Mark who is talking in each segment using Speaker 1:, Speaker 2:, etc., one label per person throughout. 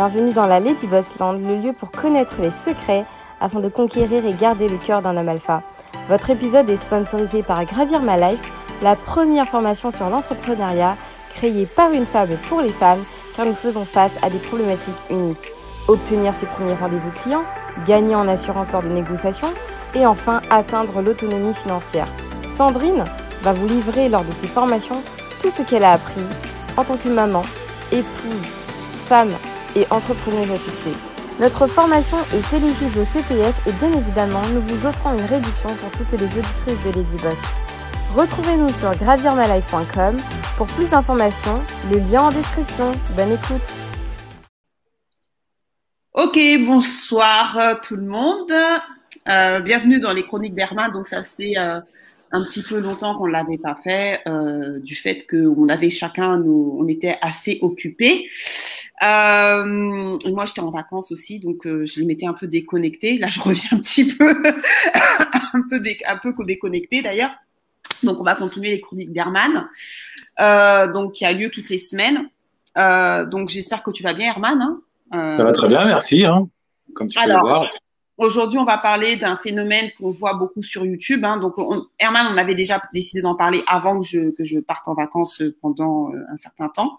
Speaker 1: Bienvenue dans la Lady Boss Land, le lieu pour connaître les secrets afin de conquérir et garder le cœur d'un homme alpha. Votre épisode est sponsorisé par Gravir My Life, la première formation sur l'entrepreneuriat créée par une femme pour les femmes car nous faisons face à des problématiques uniques. Obtenir ses premiers rendez-vous clients, gagner en assurance lors de négociations et enfin atteindre l'autonomie financière. Sandrine va vous livrer lors de ses formations tout ce qu'elle a appris en tant que maman, épouse, femme et entrepreneuse à. Notre formation est éligible au CPF et bien évidemment, nous vous offrons une réduction pour toutes les auditrices de Lady Boss. Retrouvez-nous sur gravirmalife.com pour plus d'informations, le lien en description. Bonne écoute.
Speaker 2: Ok, bonsoir euh, tout le monde. Euh, bienvenue dans les chroniques d'Herman. Donc ça c'est euh, un petit peu longtemps qu'on ne l'avait pas fait, du fait qu'on avait chacun, on était assez occupés. Euh, moi, j'étais en vacances aussi, donc euh, je m'étais un peu déconnectée. Là, je reviens un petit peu, un peu, dé, un peu déconnectée d'ailleurs. Donc, on va continuer les chroniques d'Herman, euh, donc qui a lieu toutes les semaines. Euh, donc, j'espère que tu vas bien, Herman.
Speaker 3: Hein Ça va très bien, merci. Hein, comme tu
Speaker 2: alors,
Speaker 3: peux le voir.
Speaker 2: Aujourd'hui, on va parler d'un phénomène qu'on voit beaucoup sur YouTube. Hein. Donc, on, Herman, on avait déjà décidé d'en parler avant que je, parte en vacances pendant euh, un certain temps.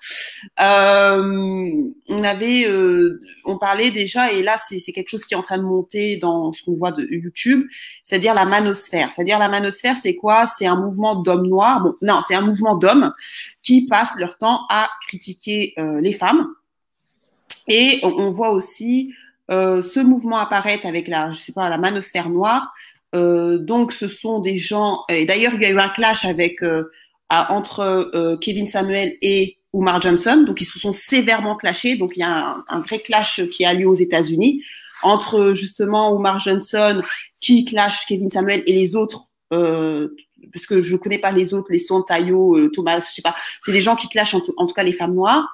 Speaker 2: Euh, on avait, euh, on parlait déjà, et là, c'est quelque chose qui est en train de monter dans ce qu'on voit de YouTube, c'est-à-dire la manosphère. C'est-à-dire la manosphère, c'est quoi? C'est un mouvement d'hommes noirs. Bon, non, c'est un mouvement d'hommes qui passent leur temps à critiquer euh, les femmes. Et on, voit aussi euh, ce mouvement apparaît avec la, je sais pas, la manosphère noire. Euh, donc, ce sont des gens. Et d'ailleurs, il y a eu un clash avec euh, entre Kevin Samuel et Umar Johnson. Donc, ils se sont sévèrement clashés. Donc, il y a un, vrai clash qui a lieu aux États-Unis entre justement Umar Johnson qui clash Kevin Samuel et les autres. parce que je connais pas les autres, les sons Tayo, Thomas, je sais pas. C'est des gens qui clashent en, en tout cas les femmes noires.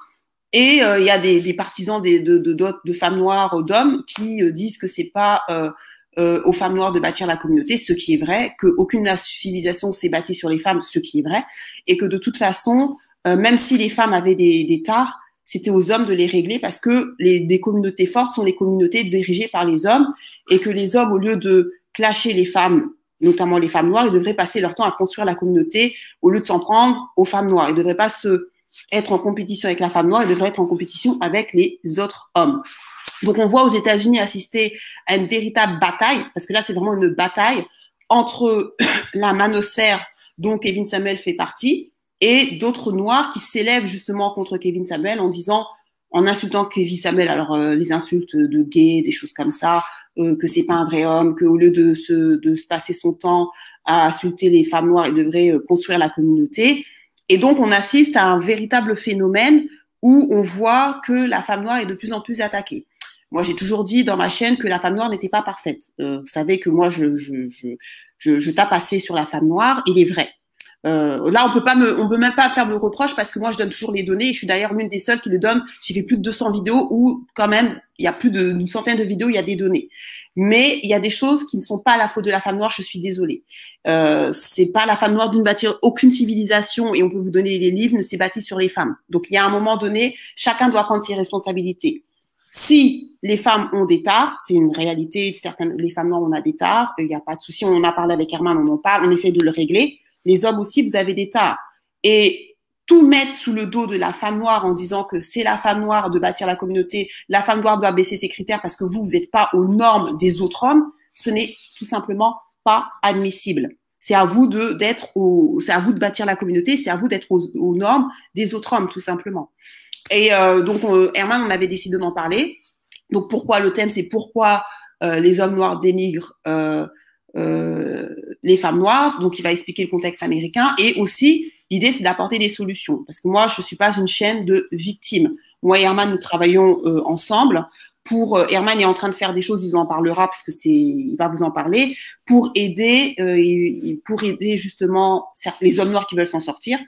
Speaker 2: Et euh, il y a des, des partisans des, de, de, de, femmes noires, d'hommes, qui euh, disent que c'est pas euh, euh, aux femmes noires de bâtir la communauté, ce qui est vrai, qu'aucune civilisation s'est bâtie sur les femmes, ce qui est vrai, et que de toute façon, euh, même si les femmes avaient des, des tares, c'était aux hommes de les régler parce que les, des communautés fortes sont les communautés dirigées par les hommes, et que les hommes, au lieu de clasher les femmes notamment les femmes noires, ils devraient passer leur temps à construire la communauté au lieu de s'en prendre aux femmes noires. Ils ne devraient pas se être en compétition avec la femme noire, il devrait être en compétition avec les autres hommes. Donc on voit aux États-Unis assister à une véritable bataille, parce que là c'est vraiment une bataille entre la manosphère dont Kevin Samuel fait partie et d'autres noirs qui s'élèvent justement contre Kevin Samuel en disant, en insultant Kevin Samuel, alors euh, les insultes de gay, des choses comme ça, euh, que c'est pas un vrai homme, qu'au lieu de se, de se passer son temps à insulter les femmes noires, il devrait euh, construire la communauté. Et donc, on assiste à un véritable phénomène où on voit que la femme noire est de plus en plus attaquée. Moi, j'ai toujours dit dans ma chaîne que la femme noire n'était pas parfaite. Euh, vous savez que moi, je, je, je, je, je tape assez sur la femme noire. Il est vrai. Euh, là, on peut pas me, on peut même pas faire me reproche parce que moi, je donne toujours les données. Et je suis d'ailleurs l'une des seules qui le donne. J'ai fait plus de 200 vidéos où, quand même, il y a plus d'une centaine de vidéos, il y a des données. Mais il y a des choses qui ne sont pas la faute de la femme noire. Je suis désolée. Euh, c'est pas la femme noire d'une bâtir aucune civilisation et on peut vous donner les livres ne s'est bâti sur les femmes. Donc, il y a un moment donné, chacun doit prendre ses responsabilités. Si les femmes ont des tares, c'est une réalité. Certaines, les femmes noires, on a des tares. Il n'y a pas de souci. On en a parlé avec Herman, on en parle. On essaie de le régler les hommes aussi, vous avez des tares. Et tout mettre sous le dos de la femme noire en disant que c'est la femme noire de bâtir la communauté, la femme noire doit baisser ses critères parce que vous, vous n'êtes pas aux normes des autres hommes, ce n'est tout simplement pas admissible. C'est à vous de d'être c'est à vous de bâtir la communauté, c'est à vous d'être aux, normes des autres hommes, tout simplement. Et euh, donc, on, Herman, on avait décidé d'en parler. Donc, pourquoi le thème, c'est pourquoi euh, les hommes noirs dénigrent euh, les femmes noires, donc il va expliquer le contexte américain, et aussi l'idée c'est d'apporter des solutions, parce que moi je suis pas une chaîne de victimes. Moi et Herman nous travaillons euh, ensemble. Pour euh, Herman est en train de faire des choses, il en parlera parce que c'est, il va vous en parler pour aider, euh, pour aider justement les hommes noirs qui veulent s'en sortir,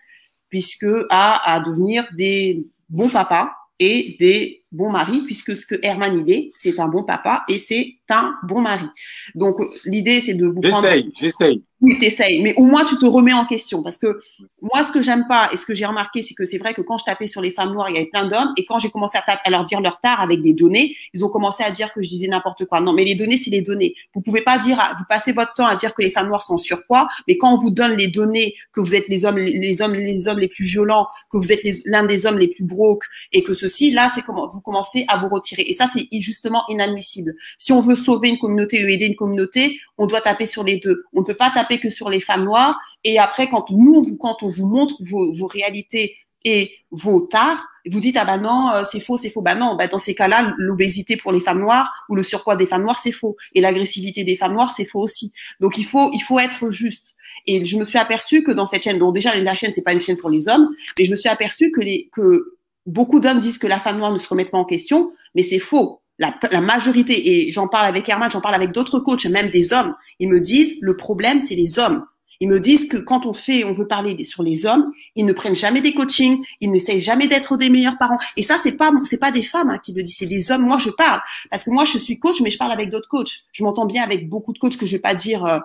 Speaker 2: puisque à, à devenir des bons papas et des bons maris, puisque ce que Herman il est, c'est un bon papa et c'est un bon mari. Donc, l'idée, c'est de vous
Speaker 3: prendre. J'essaye, j'essaye.
Speaker 2: Oui, t'essayes, mais au moins tu te remets en question. Parce que moi, ce que j'aime pas et ce que j'ai remarqué, c'est que c'est vrai que quand je tapais sur les femmes noires, il y avait plein d'hommes. Et quand j'ai commencé à, à, leur dire leur tard avec des données, ils ont commencé à dire que je disais n'importe quoi. Non, mais les données, c'est les données. Vous pouvez pas dire, vous passez votre temps à dire que les femmes noires sont en surpoids, mais quand on vous donne les données que vous êtes les hommes, les hommes, les hommes les plus violents, que vous êtes l'un des hommes les plus broques et que ceci, là, c'est comment vous commencez à vous retirer. Et ça, c'est justement inadmissible. Si on veut sauver une communauté ou aider une communauté, on doit taper sur les deux. On ne peut pas taper que sur les femmes noires. Et après, quand nous, quand on vous montre vos, réalités et vos tares, vous dites ah bah non euh, c'est faux c'est faux. Bah non bah dans ces cas-là l'obésité pour les femmes noires ou le surpoids des femmes noires c'est faux. Et l'agressivité des femmes noires c'est faux aussi. Donc il faut il faut être juste. Et je me suis aperçu que dans cette chaîne donc déjà la chaîne c'est pas une chaîne pour les hommes mais je me suis aperçu que que beaucoup d'hommes disent que la femme noire ne se remet pas en question mais c'est faux la, la, majorité, et j'en parle avec Herman, j'en parle avec d'autres coachs, même des hommes, ils me disent, le problème, c'est les hommes. Ils me disent que quand on fait, on veut parler sur les hommes, ils ne prennent jamais des coachings, ils n'essayent jamais d'être des meilleurs parents. Et ça, c'est pas, c'est pas des femmes hein, qui le disent, c'est des hommes. Moi, je parle parce que moi, je suis coach, mais je parle avec d'autres coachs. Je m'entends bien avec beaucoup de coachs que je vais pas dire euh,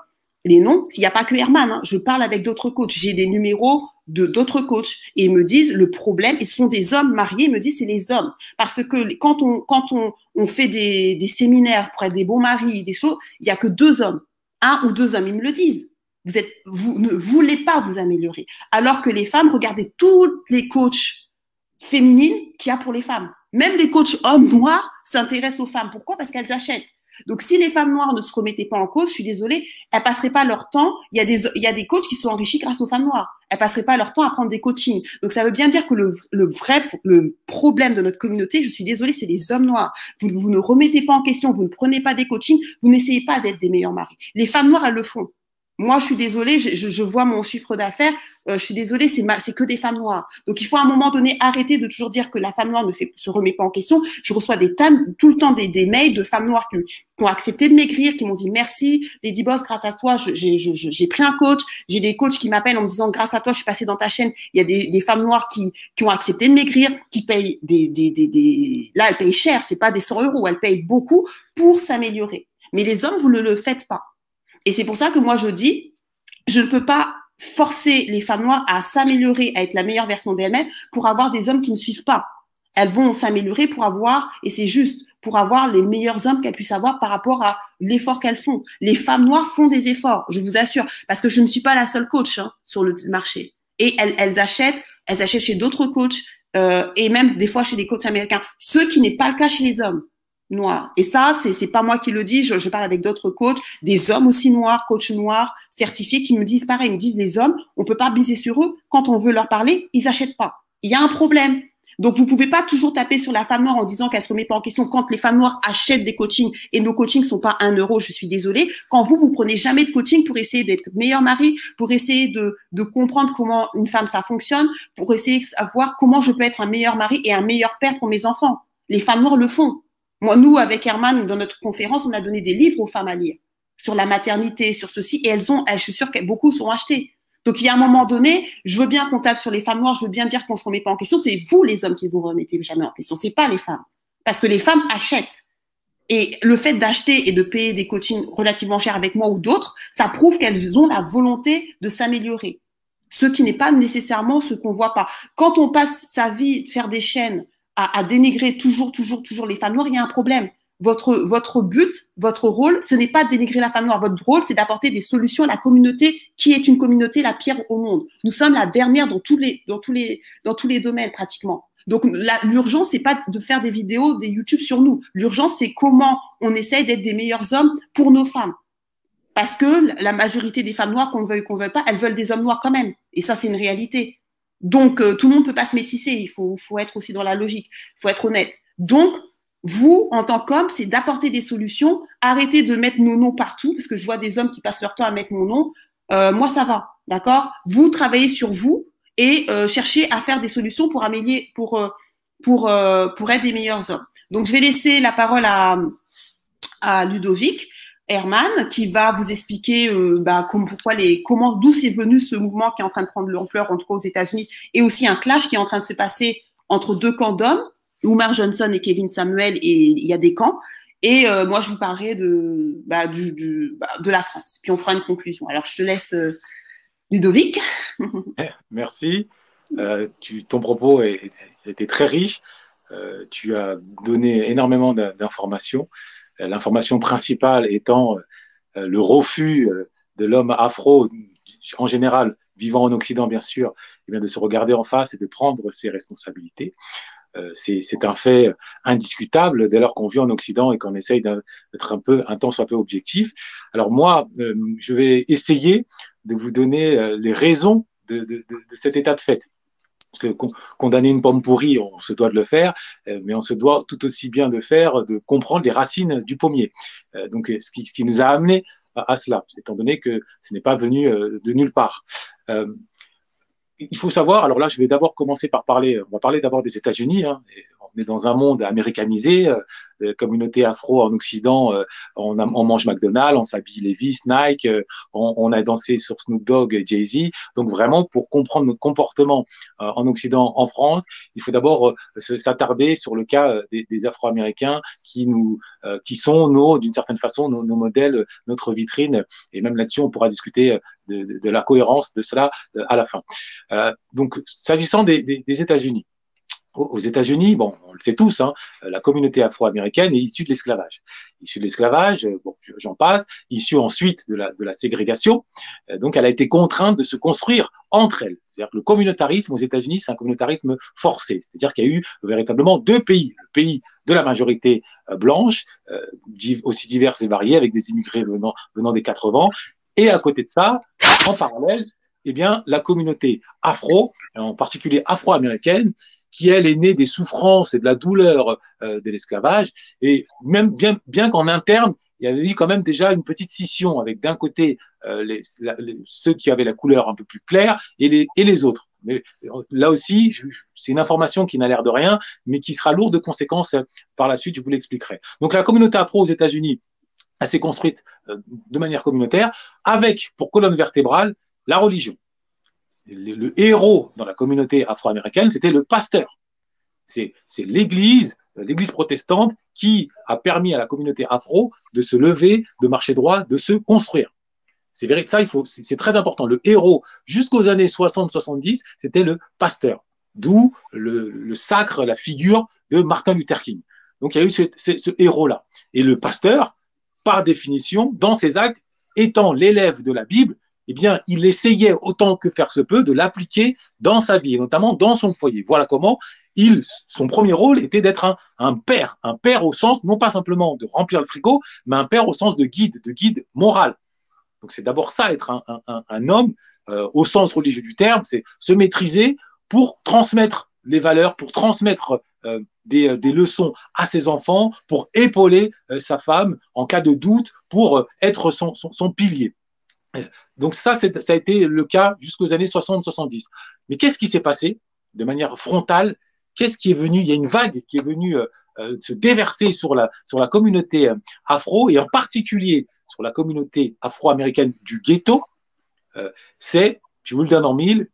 Speaker 2: les noms. S'il n'y a pas que Herman, hein, je parle avec d'autres coachs. J'ai des numéros de d'autres coachs et ils me disent le problème. Et ce sont des hommes mariés. Ils me disent c'est les hommes parce que quand on quand on on fait des des séminaires pour être des bons maris, des choses, il y a que deux hommes, un ou deux hommes. Ils me le disent. Vous, êtes, vous ne voulez pas vous améliorer. Alors que les femmes, regardez toutes les coachs féminines qu'il y a pour les femmes. Même les coachs hommes noirs s'intéressent aux femmes. Pourquoi? Parce qu'elles achètent. Donc, si les femmes noires ne se remettaient pas en cause, je suis désolée, elles passeraient pas leur temps. Il y a des, il y a des coachs qui sont enrichis grâce aux femmes noires. Elles passeraient pas leur temps à prendre des coachings. Donc, ça veut bien dire que le, le vrai, le problème de notre communauté, je suis désolée, c'est les hommes noirs. Vous, vous ne remettez pas en question, vous ne prenez pas des coachings, vous n'essayez pas d'être des meilleurs maris. Les femmes noires, elles le font. Moi, je suis désolée, je, je, vois mon chiffre d'affaires, euh, je suis désolée, c'est c'est que des femmes noires. Donc, il faut à un moment donné arrêter de toujours dire que la femme noire ne fait, se remet pas en question. Je reçois des tas, tout le temps des, des mails de femmes noires qui, qui ont accepté de maigrir, qui m'ont dit merci, Lady Boss, grâce à toi, j'ai pris un coach. J'ai des coachs qui m'appellent en me disant grâce à toi, je suis passée dans ta chaîne. Il y a des, des femmes noires qui, qui ont accepté de maigrir, qui payent des, des, des, des... là, elles payent cher, c'est pas des 100 euros, elles payent beaucoup pour s'améliorer. Mais les hommes, vous ne le faites pas. Et c'est pour ça que moi, je dis, je ne peux pas forcer les femmes noires à s'améliorer, à être la meilleure version d'elles-mêmes pour avoir des hommes qui ne suivent pas. Elles vont s'améliorer pour avoir, et c'est juste, pour avoir les meilleurs hommes qu'elles puissent avoir par rapport à l'effort qu'elles font. Les femmes noires font des efforts, je vous assure, parce que je ne suis pas la seule coach hein, sur le marché. Et elles, achètent, elles achètent chez d'autres coachs, euh, et même des fois chez des coachs américains, ce qui n'est pas le cas chez les hommes noirs. Et ça, c'est c'est pas moi qui le dis. Je, je parle avec d'autres coachs, des hommes aussi noirs, coachs noirs certifiés, qui me disent pareil. Ils me disent les hommes, on peut pas biser sur eux. Quand on veut leur parler, ils achètent pas. Il y a un problème. Donc, vous pouvez pas toujours taper sur la femme noire en disant qu'elle se remet pas en question quand les femmes noires achètent des coachings et nos coachings sont pas un euro, je suis désolée. Quand vous, vous prenez jamais de coaching pour essayer d'être meilleur mari, pour essayer de, de comprendre comment une femme ça fonctionne, pour essayer de savoir comment je peux être un meilleur mari et un meilleur père pour mes enfants. Les femmes noires le font. Moi, nous, avec Herman, dans notre conférence, on a donné des livres aux femmes à lire sur la maternité, sur ceci, et elles ont, je suis sûre que beaucoup sont achetés. Donc, il y a un moment donné, je veux bien qu'on tape sur les femmes noires, je veux bien dire qu'on se remet pas en question. C'est vous, les hommes, qui vous remettez jamais en question. C'est pas les femmes. Parce que les femmes achètent. Et le fait d'acheter et de payer des coachings relativement chers avec moi ou d'autres, ça prouve qu'elles ont la volonté de s'améliorer. Ce qui n'est pas nécessairement ce qu'on voit pas. Quand on passe sa vie de faire des chaînes à, dénigrer toujours, toujours, toujours les femmes noires, il y a un problème. Votre, votre but, votre rôle, ce n'est pas de dénigrer la femme noire. Votre rôle, c'est d'apporter des solutions à la communauté qui est une communauté la pire au monde. Nous sommes la dernière dans tous les, dans tous les, dans tous les domaines pratiquement. Donc l'urgence, c'est pas de faire des vidéos, des YouTube sur nous. L'urgence, c'est comment on essaye d'être des meilleurs hommes pour nos femmes. Parce que la majorité des femmes noires, qu'on le veuille qu'on veuille pas, elles veulent des hommes noirs quand même. Et ça, c'est une réalité. Donc, euh, tout le monde peut pas se métisser. Il faut, faut être aussi dans la logique. Il faut être honnête. Donc, vous, en tant qu'homme, c'est d'apporter des solutions. Arrêtez de mettre nos noms partout, parce que je vois des hommes qui passent leur temps à mettre mon nom. Euh, moi, ça va, d'accord? Vous travaillez sur vous et euh, cherchez à faire des solutions pour améliorer, pour pour pour être des meilleurs hommes. Donc, je vais laisser la parole à à Ludovic. Herman qui va vous expliquer euh, bah, pourquoi les, comment, d'où c'est venu ce mouvement qui est en train de prendre l'ampleur, en tout cas aux États-Unis, et aussi un clash qui est en train de se passer entre deux camps d'hommes, Umar Johnson et Kevin Samuel, et il y a des camps. Et euh, moi, je vous parlerai de, bah, du, bah, de la France. Puis on fera une conclusion. Alors, je te laisse, euh, Ludovic.
Speaker 3: Eh, merci. Tu, ton propos était très riche. tu as donné énormément d'informations. L'information principale étant le refus de l'homme afro, en général, vivant en Occident, bien sûr, eh de se regarder en face et de prendre ses responsabilités. Euh, c'est un fait indiscutable dès lors qu'on vit en Occident et qu'on essaye d'être un peu, un temps soit peu objectif. Alors moi, euh, je vais essayer de vous donner euh, les raisons de, cet état de fait. Parce que condamner une pomme pourrie, on se doit de le faire, mais on se doit tout aussi bien de faire, de comprendre les racines du pommier. donc, ce qui, nous a amené à, cela, étant donné que ce n'est pas venu de nulle part il faut savoir, alors là, je vais d'abord commencer par parler, on va parler d'abord des États-Unis. Hein, on est dans un monde américanisé, euh, communauté afro en Occident, euh, on, on, mange McDonald's, on s'habille Levi's, Nike, euh, on, on, a dansé sur Snoop Dogg Jay-Z. Donc vraiment, pour comprendre notre comportement euh, en Occident, en France, il faut d'abord s'attarder sur le cas des, des Afro-Américains qui nous, qui sont nos, d'une certaine façon, nos, nos, modèles, notre vitrine. Et même là-dessus, on pourra discuter de, de, de, la cohérence de cela à la fin. donc, s'agissant des, des États-Unis aux États-Unis, bon, on le sait tous, hein, la communauté afro-américaine est issue de l'esclavage. Issue de l'esclavage, euh, bon, j'en passe, issue ensuite de la, ségrégation. Euh, donc, elle a été contrainte de se construire entre elles. C'est-à-dire que le communautarisme aux États-Unis, c'est un communautarisme forcé. C'est-à-dire qu'il y a eu véritablement deux pays. Le pays de la majorité euh, blanche, aussi diverses et variées, avec des immigrés venant, venant des quatre vents. Et à côté de ça, en parallèle, eh bien, la communauté afro, en particulier afro-américaine, qui elle est née des souffrances et de la douleur euh, de l'esclavage, et même bien, bien qu'en interne, il y avait eu quand même déjà une petite scission avec d'un côté euh, les, ceux qui avaient la couleur un peu plus claire et les, et les autres. Mais là aussi, c'est une information qui n'a l'air de rien, mais qui sera lourde de conséquences euh, par la suite, je vous l'expliquerai. Donc la communauté afro aux États-Unis, elle s'est construite euh, de manière communautaire, avec pour colonne vertébrale la religion le, héros dans la communauté afro-américaine, c'était le pasteur. C'est l'Église, l'Église protestante, qui a permis à la communauté afro de se lever, de marcher droit, de se construire. C'est vrai que ça, il faut, c'est très important. Le héros, jusqu'aux années 60-70, c'était le pasteur. D'où le, le, sacre, la figure de Martin Luther King. Donc il y a eu ce héros-là. Et le pasteur, par définition, dans ses actes, étant l'élève de la Bible, eh bien, il essayait autant que faire se peut de l'appliquer dans sa vie, notamment dans son foyer. Voilà comment il, son premier rôle était d'être un, père, un père au sens non pas simplement de remplir le frigo, mais un père au sens de guide, de guide moral. Donc c'est d'abord ça, être un, homme euh, au sens religieux du terme, c'est se maîtriser pour transmettre les valeurs, pour transmettre euh, des, des, leçons à ses enfants, pour épauler euh, sa femme en cas de doute, pour être son pilier. Donc ça, ça a été le cas jusqu'aux années 60-70. Mais qu'est-ce qui s'est passé de manière frontale? Qu'est-ce qui est venu? Il y a une vague qui est venue euh, euh, se déverser sur la, sur la communauté euh, afro et en particulier sur la communauté afro-américaine du ghetto. c'est, je vous le donne en mille,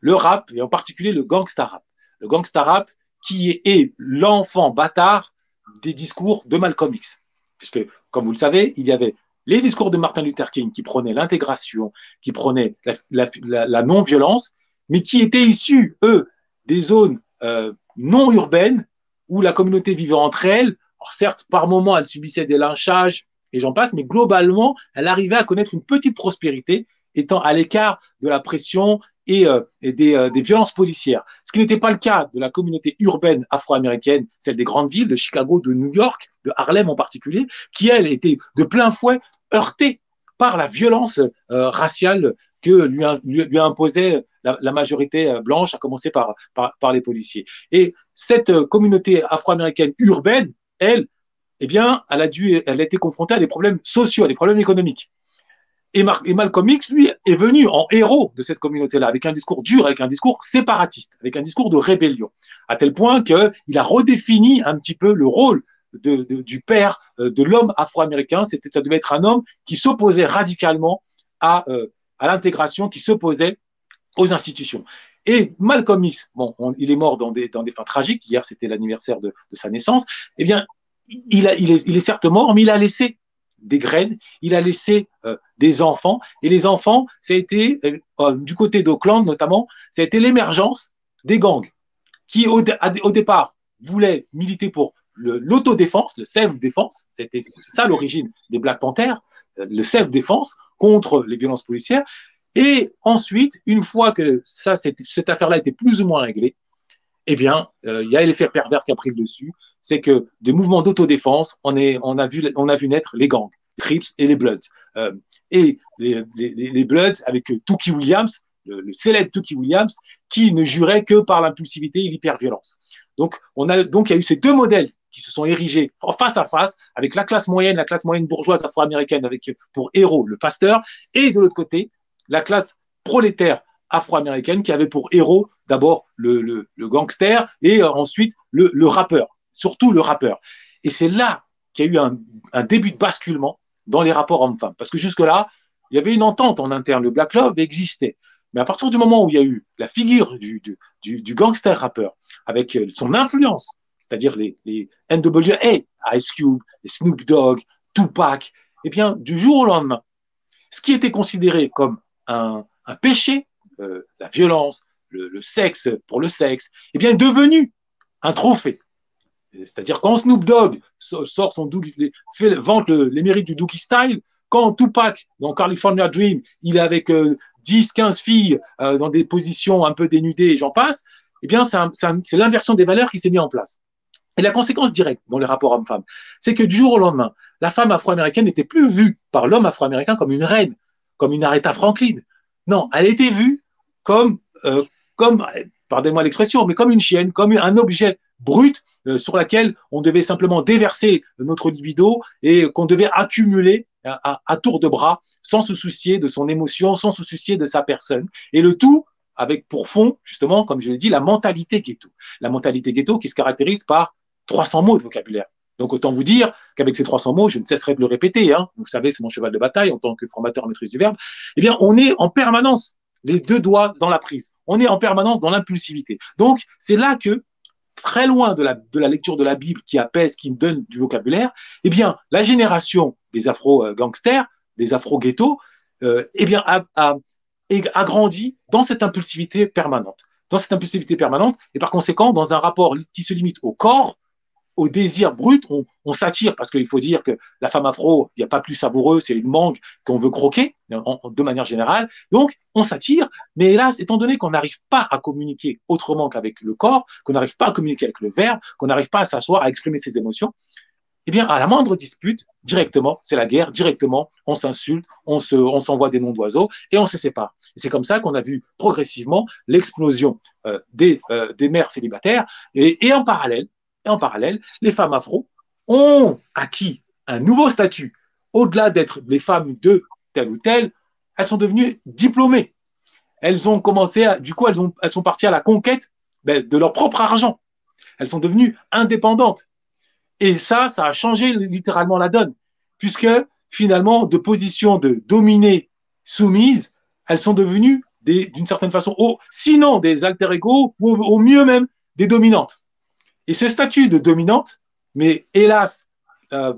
Speaker 3: le rap et en particulier le gangsta rap. Le gangsta rap qui est, est l'enfant bâtard des discours de Malcolm X. Puisque, comme vous le savez, il y avait les discours de Martin Luther King qui prenaient l'intégration, qui prenaient la, non-violence, mais qui étaient issus, eux, des zones euh, non urbaines où la communauté vivait entre elles. Alors certes, par moments, elle subissait des lynchages et j'en passe, mais globalement, elle arrivait à connaître une petite prospérité, étant à l'écart de la pression et, euh, des, euh, des, violences policières. Ce qui n'était pas le cas de la communauté urbaine afro-américaine, celle des grandes villes, de Chicago, de New York, de Harlem en particulier, qui, elle, était de plein fouet heurtée par la violence euh, raciale que lui, lui, imposait la, majorité blanche, à commencer par les policiers. Et cette communauté afro-américaine urbaine, elle, eh bien, elle a dû, elle a été confrontée à des problèmes sociaux, à des problèmes économiques. Et, Malcolm X, lui, est venu en héros de cette communauté-là, avec un discours dur, avec un discours séparatiste, avec un discours de rébellion, à tel point qu'il a redéfini un petit peu le rôle du père euh, de l'homme afro-américain. C'était, ça devait être un homme qui s'opposait radicalement à, euh, l'intégration, qui s'opposait aux institutions. Et Malcolm X, bon, il est mort dans des, dans fins tragiques. Hier, c'était l'anniversaire de, sa naissance. Eh bien, il, est, il certes mort, mais il a laissé des graines, il a laissé euh, des enfants, et les enfants, ça a été, euh, euh, du côté d'Auckland notamment, ça a été l'émergence des gangs, qui au, départ voulaient militer pour l'autodéfense, le self-défense, c'était ça l'origine des Black Panthers, le self-défense contre les violences policières, et ensuite, une fois que ça, cette affaire-là était plus ou moins réglée, eh bien, il y a l'effet pervers qui a pris le dessus, c'est que des mouvements d'autodéfense, on, on, a vu, on a vu naître les gangs, Crips et les Bloods. Euh, et les, Bloods avec Tookie Williams, le, célèbre Tookie Williams, qui ne jurait que par l'impulsivité et l'hyperviolence. Donc, on a, donc, il y a eu ces deux modèles qui se sont érigés face à face avec la classe moyenne, la classe moyenne bourgeoise afro-américaine avec pour héros le pasteur, et de l'autre côté, la classe prolétaire afro-américaine qui avait pour héros d'abord le, le, gangster et ensuite le, rappeur surtout le rappeur. Et c'est là qu'il y a eu un, début de basculement dans les rapports hommes-femmes. Parce que jusque-là, il y avait une entente en interne, le Black Love existait. Mais à partir du moment où il y a eu la figure du, du, du gangster rappeur, avec euh, son influence, c'est-à-dire les, les NWA, Ice Cube, Snoop Dogg, Tupac, eh bien, du jour au lendemain, ce qui était considéré comme un, un péché, euh, la violence, le, le, sexe pour le sexe, eh bien, est devenu un trophée. C'est-à-dire quand Snoop Dogg sort son fait, vante les mérites du Dookie Style, quand Tupac dans California Dream, il est avec 10, 15 filles euh, dans des positions un peu dénudées et j'en passe, eh bien c'est l'inversion des valeurs qui s'est mise en place. Et la conséquence directe dans les rapports hommes-femmes, c'est que du jour au lendemain, la femme afro-américaine n'était plus vue par l'homme afro-américain comme une reine, comme une Aretha Franklin. Non, elle était vue comme, euh, comme pardonnez-moi l'expression, mais comme une chienne, comme un objet brute euh, sur laquelle on devait simplement déverser notre libido et qu'on devait accumuler à, tour de bras sans se soucier de son émotion, sans se soucier de sa personne. Et le tout avec pour fond, justement, comme je l'ai dit, la mentalité ghetto. La mentalité ghetto qui se caractérise par 300 mots de vocabulaire. Donc autant vous dire qu'avec ces 300 mots, je ne cesserai de le répéter, hein, vous savez, c'est mon cheval de bataille en tant que formateur en maîtrise du verbe, eh bien on est en permanence les deux doigts dans la prise. On est en permanence dans l'impulsivité. Donc c'est là que très loin de la, de la lecture de la Bible qui apaise, qui donne du vocabulaire, eh bien, la génération des afro-gangsters, des afro-ghettos, euh, eh bien, a, a, a grandi dans cette impulsivité permanente. Dans cette impulsivité permanente, et par conséquent, dans un rapport qui se limite au corps, au désir brut, on, on s'attire parce qu'il faut dire que la femme afro, il n'y a pas plus savoureux, c'est une mangue qu'on veut croquer de manière générale. Donc, on s'attire, mais hélas, étant donné qu'on n'arrive pas à communiquer autrement qu'avec le corps, qu'on n'arrive pas à communiquer avec le verbe, qu'on n'arrive pas à s'asseoir, à exprimer ses émotions, eh bien, à la moindre dispute, directement, c'est la guerre, directement, on s'insulte, on se, on s'envoie des noms d'oiseaux et on se sépare. Et c'est comme ça qu'on a vu progressivement l'explosion euh, des, euh, des mères célibataires et, et en parallèle, et en parallèle, les femmes afro ont acquis un nouveau statut. Au-delà d'être des femmes de telle ou telle, elles sont devenues diplômées. Elles ont commencé, à, du coup, elles, ont, elles sont parties à la conquête ben, de leur propre argent. Elles sont devenues indépendantes. Et ça, ça a changé littéralement la donne, puisque finalement, de position de dominée soumise, elles sont devenues d'une certaine façon, sinon des alter ego, ou au mieux même des dominantes. Et ce statut de dominante, mais hélas, euh,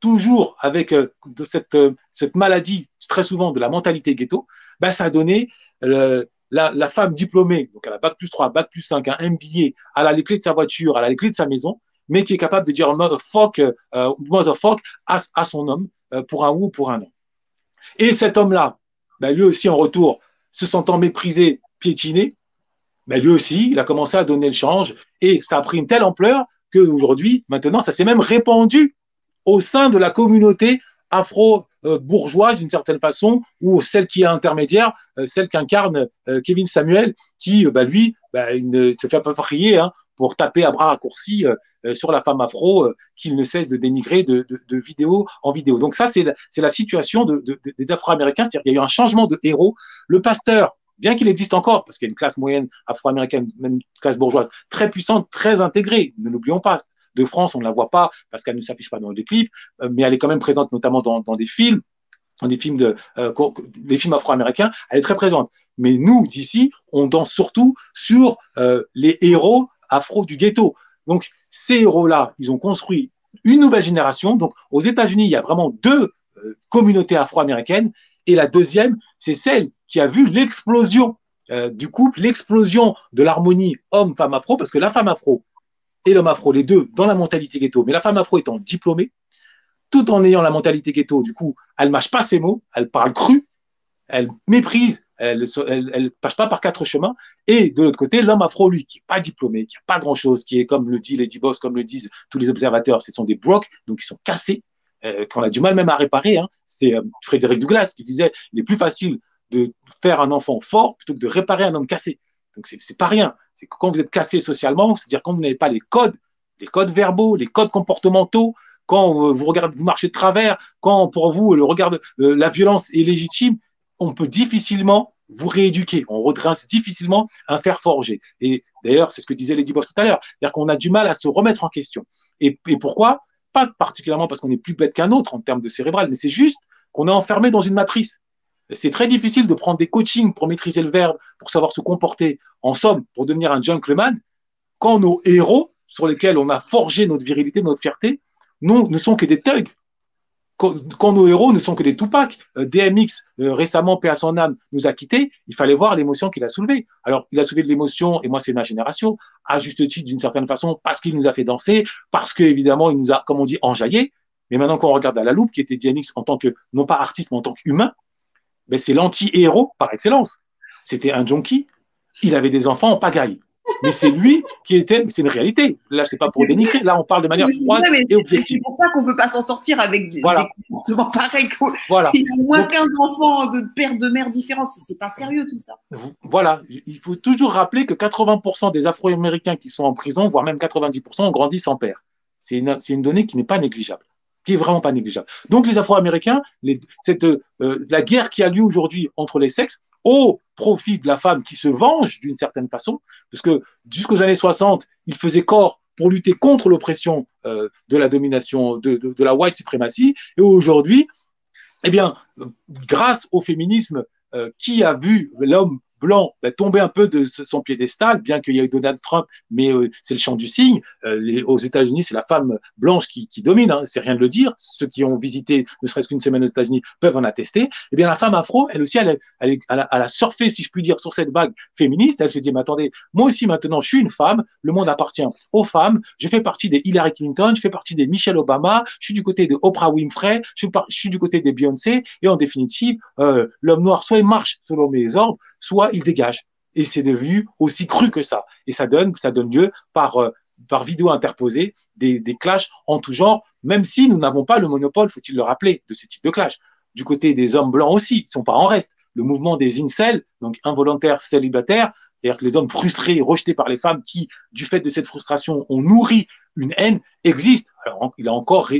Speaker 3: toujours avec euh, de cette, euh, cette maladie très souvent de la mentalité ghetto, ben, ça a donné la, la, femme diplômée, donc elle a bac plus 3, bac plus 5, un MBA, elle a les clés de sa voiture, elle a les clés de sa maison, mais qui est capable de dire motherfuck, euh, motherfuck à, à son homme pour un ou pour un non. Et cet homme-là, ben, lui aussi en retour, se sentant méprisé, piétiné, mais lui aussi, il a commencé à donner le change et ça a pris une telle ampleur qu'aujourd'hui, maintenant, ça s'est même répandu au sein de la communauté afro-bourgeoise d'une certaine façon, ou celle qui est intermédiaire, euh, celle qu'incarne euh, Kevin Samuel, qui, euh, bah, lui, bah, ne se fait pas prier hein, pour taper à bras raccourcis sur la femme afro qu'il ne cesse de dénigrer de, vidéo en vidéo. Donc ça, c'est la, situation de, des Afro-Américains, c'est-à-dire qu'il y a eu un changement de héros. Le pasteur, bien qu'il existe encore, parce qu'il y a une classe moyenne afro-américaine, même une classe bourgeoise, très puissante, très intégrée, ne l'oublions pas. De France, on ne la voit pas parce qu'elle ne s'affiche pas dans les clips, euh, mais elle est quand même présente notamment dans, des films, dans des films de, euh, films afro-américains, elle est très présente. Mais nous, d'ici, on danse surtout sur euh, les héros afro du ghetto. Donc, ces héros-là, ils ont construit une nouvelle génération. Donc, aux États-Unis, il y a vraiment deux communautés afro-américaines. Et la deuxième, c'est celle qui a vu l'explosion euh, du couple, l'explosion de l'harmonie homme-femme afro, parce que la femme afro et l'homme afro, les deux, dans la mentalité ghetto, mais la femme afro étant diplômée, tout en ayant la mentalité ghetto, du coup, elle mâche pas ses mots, elle parle cru, elle méprise, elle ne passe pas par quatre chemins. Et de l'autre côté, l'homme afro, lui, qui n'est pas diplômé, qui n'a pas grand-chose, qui est, comme le dit Lady Boss, comme le disent tous les observateurs, ce sont des brocs, donc ils sont cassés, euh, qu'on a du mal même à réparer. Hein. C'est euh, Frédéric Douglas qui disait, il est plus facile de faire un enfant fort plutôt que de réparer un homme cassé. Donc c'est pas rien. C'est que quand vous êtes cassé socialement, c'est-à-dire quand vous n'avez pas les codes, les codes verbaux, les codes comportementaux, quand vous regardez, vous marchez de travers, quand pour vous le regard, euh, la violence est légitime, on peut difficilement vous rééduquer. On redresse difficilement un fer forgé. Et d'ailleurs, c'est ce que disait Lady Boss tout à l'heure. C'est-à-dire qu'on a du mal à se remettre en question. Et, et pourquoi? Pas particulièrement parce qu'on est plus bête qu'un autre en termes de cérébral, mais c'est juste qu'on est enfermé dans une matrice. C'est très difficile de prendre des coachings pour maîtriser le verbe, pour savoir se comporter. En somme, pour devenir un gentleman, quand nos héros, sur lesquels on a forgé notre virilité, notre fierté, ne sont que des thugs quand, nos héros ne sont que des Tupac, euh, DMX euh, récemment, paix à son âme, nous a quittés, il fallait voir l'émotion qu'il a soulevée. Alors, il a soulevé de l'émotion, et moi, c'est ma génération, à juste titre d'une certaine façon, parce qu'il nous a fait danser, parce qu'évidemment, il nous a, comme on dit, enjaillé. Mais maintenant, quand on regarde à la loupe, qui était DMX en tant que, non pas artiste, mais en tant qu'humain, ben, c'est l'anti-héros par excellence. C'était un junkie, il avait des enfants en pagaille mais c'est lui qui était, c'est une réalité. Là, c'est pas pour dénigrer. Là, on parle de manière froide et objective.
Speaker 2: C'est pour ça qu'on peut pas s'en sortir avec des, comportements pareils.
Speaker 3: Voilà.
Speaker 2: Il a moins 15 enfants de pères de mères différentes. C'est pas sérieux tout ça.
Speaker 3: Voilà. Il faut toujours rappeler que 80% des Afro-Américains qui sont en prison, voire même 90%, ont grandi sans père. C'est une, une donnée qui n'est pas négligeable qui vraiment pas négligeable. Donc les Afro-Américains, cette, euh, la guerre qui a lieu aujourd'hui entre les sexes, au profit de la femme qui se venge d'une certaine façon, parce que jusqu'aux années 60, il faisait corps pour lutter contre l'oppression euh, de la domination, de, la white supremacy, et aujourd'hui, eh bien, grâce au féminisme euh, qui a vu l'homme blanc bah, tomber un peu de son piédestal, bien qu'il y ait Donald Trump, mais euh, c'est le champ du signe. Euh, les, aux États-Unis, c'est la femme blanche qui, qui domine, hein, c'est rien de le dire. Ceux qui ont visité ne serait-ce qu'une semaine aux États-Unis peuvent en attester. Eh bien, la femme afro, elle aussi, elle, elle, elle, a, elle, a, surfé, si je puis dire, sur cette vague féministe. Elle se dit, mais attendez, moi aussi maintenant, je suis une femme, le monde appartient aux femmes, je fais partie des Hillary Clinton, je fais partie des Michelle Obama, je suis du côté de Oprah Winfrey, je suis, je suis du côté des Beyoncé, et en définitive, euh, l'homme noir soit il marche selon mes ordres, soit il dégage. Et c'est devenu aussi cru que ça. Et ça donne, lieu par, euh, par vidéo interposée des, des clashs en tout genre, même si nous n'avons pas le monopole, faut-il le rappeler, de ce type de clash. Du côté des hommes blancs aussi, ils ne sont pas en reste. Le mouvement des incels, donc involontaires célibataires, c'est-à-dire que les hommes frustrés, rejetés par les femmes qui, du fait de cette frustration, ont nourri une haine, existe. Alors, il est encore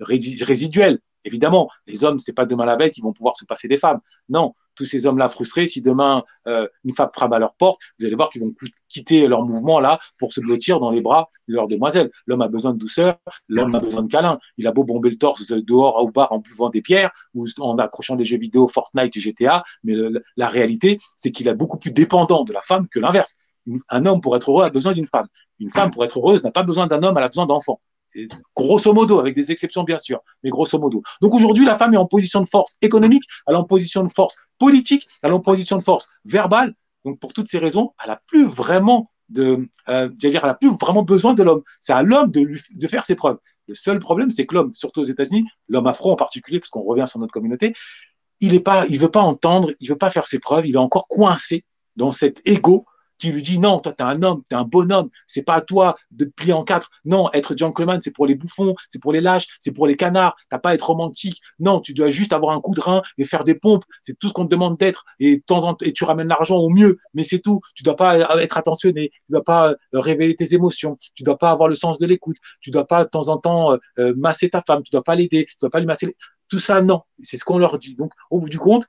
Speaker 3: résiduel. Évidemment, les hommes, c'est pas demain la veille qu'ils vont pouvoir se passer des femmes. Non, tous ces hommes-là frustrés, si demain euh, une femme frappe à leur porte, vous allez voir qu'ils vont quitter leur mouvement là pour se blottir dans les bras de leur demoiselle. L'homme a besoin de douceur, l'homme a besoin de câlin. Il a beau bomber le torse dehors au bar en buvant des pierres ou en accrochant des jeux vidéo Fortnite et GTA, mais la réalité, c'est qu'il est beaucoup plus dépendant de la femme que l'inverse. Un homme pour être heureux a besoin d'une femme. Une femme pour être heureuse n'a pas besoin d'un homme, elle a besoin d'enfants grosso modo, avec des exceptions bien sûr, mais grosso modo. Donc aujourd'hui, la femme est en position de force économique, elle est en position de force politique, elle est en position de force verbale. Donc pour toutes ces raisons, elle a plus vraiment de, euh, dire, elle a plus vraiment besoin de l'homme. C'est à l'homme de, de faire ses preuves. Le seul problème, c'est que l'homme, surtout aux États-Unis, l'homme afro en particulier, parce qu'on revient sur notre communauté, il est pas, il veut pas entendre, il veut pas faire ses preuves, il est encore coincé dans cet ego qui lui dit non, toi t'es un homme, t'es un bonhomme, c'est pas à toi de te plier en quatre. Non, être gentleman, c'est pour les bouffons, c'est pour les lâches, c'est pour les canards. T'as pas à être romantique. Non, tu dois juste avoir un coup de rein et faire des pompes. C'est tout ce qu'on te demande d'être. Et temps en et tu ramènes l'argent au mieux, mais c'est tout. Tu dois pas être attentionné, tu dois pas euh, révéler tes émotions, tu dois pas avoir le sens de l'écoute, tu dois pas de temps en temps euh, euh, masser ta femme, tu dois pas l'aider, tu dois pas lui masser. Tout ça, non. C'est ce qu'on leur dit. Donc, au bout du compte,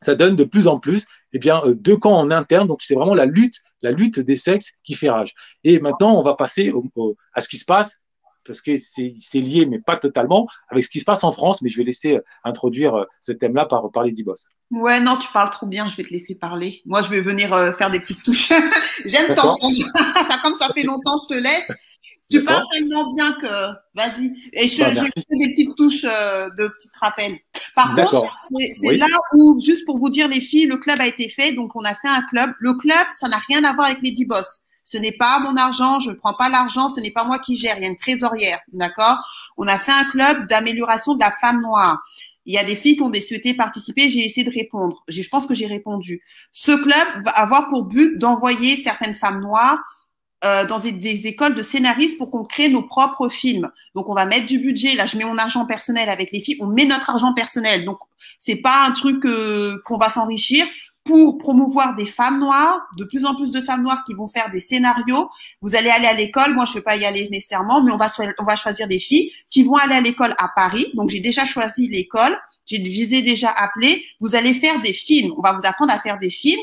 Speaker 3: ça donne de plus en plus eh bien, euh, deux camps en interne. Donc, c'est vraiment la lutte, la lutte des sexes qui fait rage. Et maintenant, on va passer à ce qui se passe, parce que c'est lié, mais pas totalement, avec ce qui se passe en France. Mais je vais laisser euh, introduire euh, ce thème-là par, par Lady Boss.
Speaker 2: Ouais, non, tu parles trop bien, je vais te laisser parler. Moi, je vais venir faire des petites touches. J'aime t'entendre. ça, comme ça fait longtemps, je te laisse. Tu parles tellement bien que, vas-y. Et je, bah, je fais des petites touches euh, de petites rappels. Par contre, c'est là où, juste pour vous dire, les filles, le club a été fait. Donc, on a fait un club. Le club, ça n'a rien à voir avec Lady Boss. Ce n'est pas mon argent, je ne prends pas l'argent, ce n'est pas moi qui gère, il y a une trésorière, d'accord? On a fait un club d'amélioration de la femme noire. Il y a des filles qui ont souhaité participer, j'ai essayé de répondre. Je pense que j'ai répondu. Ce club va avoir pour but d'envoyer certaines femmes noires euh, dans des, écoles de scénaristes pour qu'on crée nos propres films. Donc on va mettre du budget. Là, je mets mon argent personnel avec les filles. On met notre argent personnel. Donc c'est pas un truc euh, qu'on va s'enrichir pour promouvoir des femmes noires, de plus en plus de femmes noires qui vont faire des scénarios. Vous allez aller à l'école, moi je ne vais pas y aller nécessairement, mais on va, on va choisir des filles qui vont aller à l'école à Paris. Donc j'ai déjà choisi l'école, je les ai déjà appelées. Vous allez faire des films, on va vous apprendre à faire des films.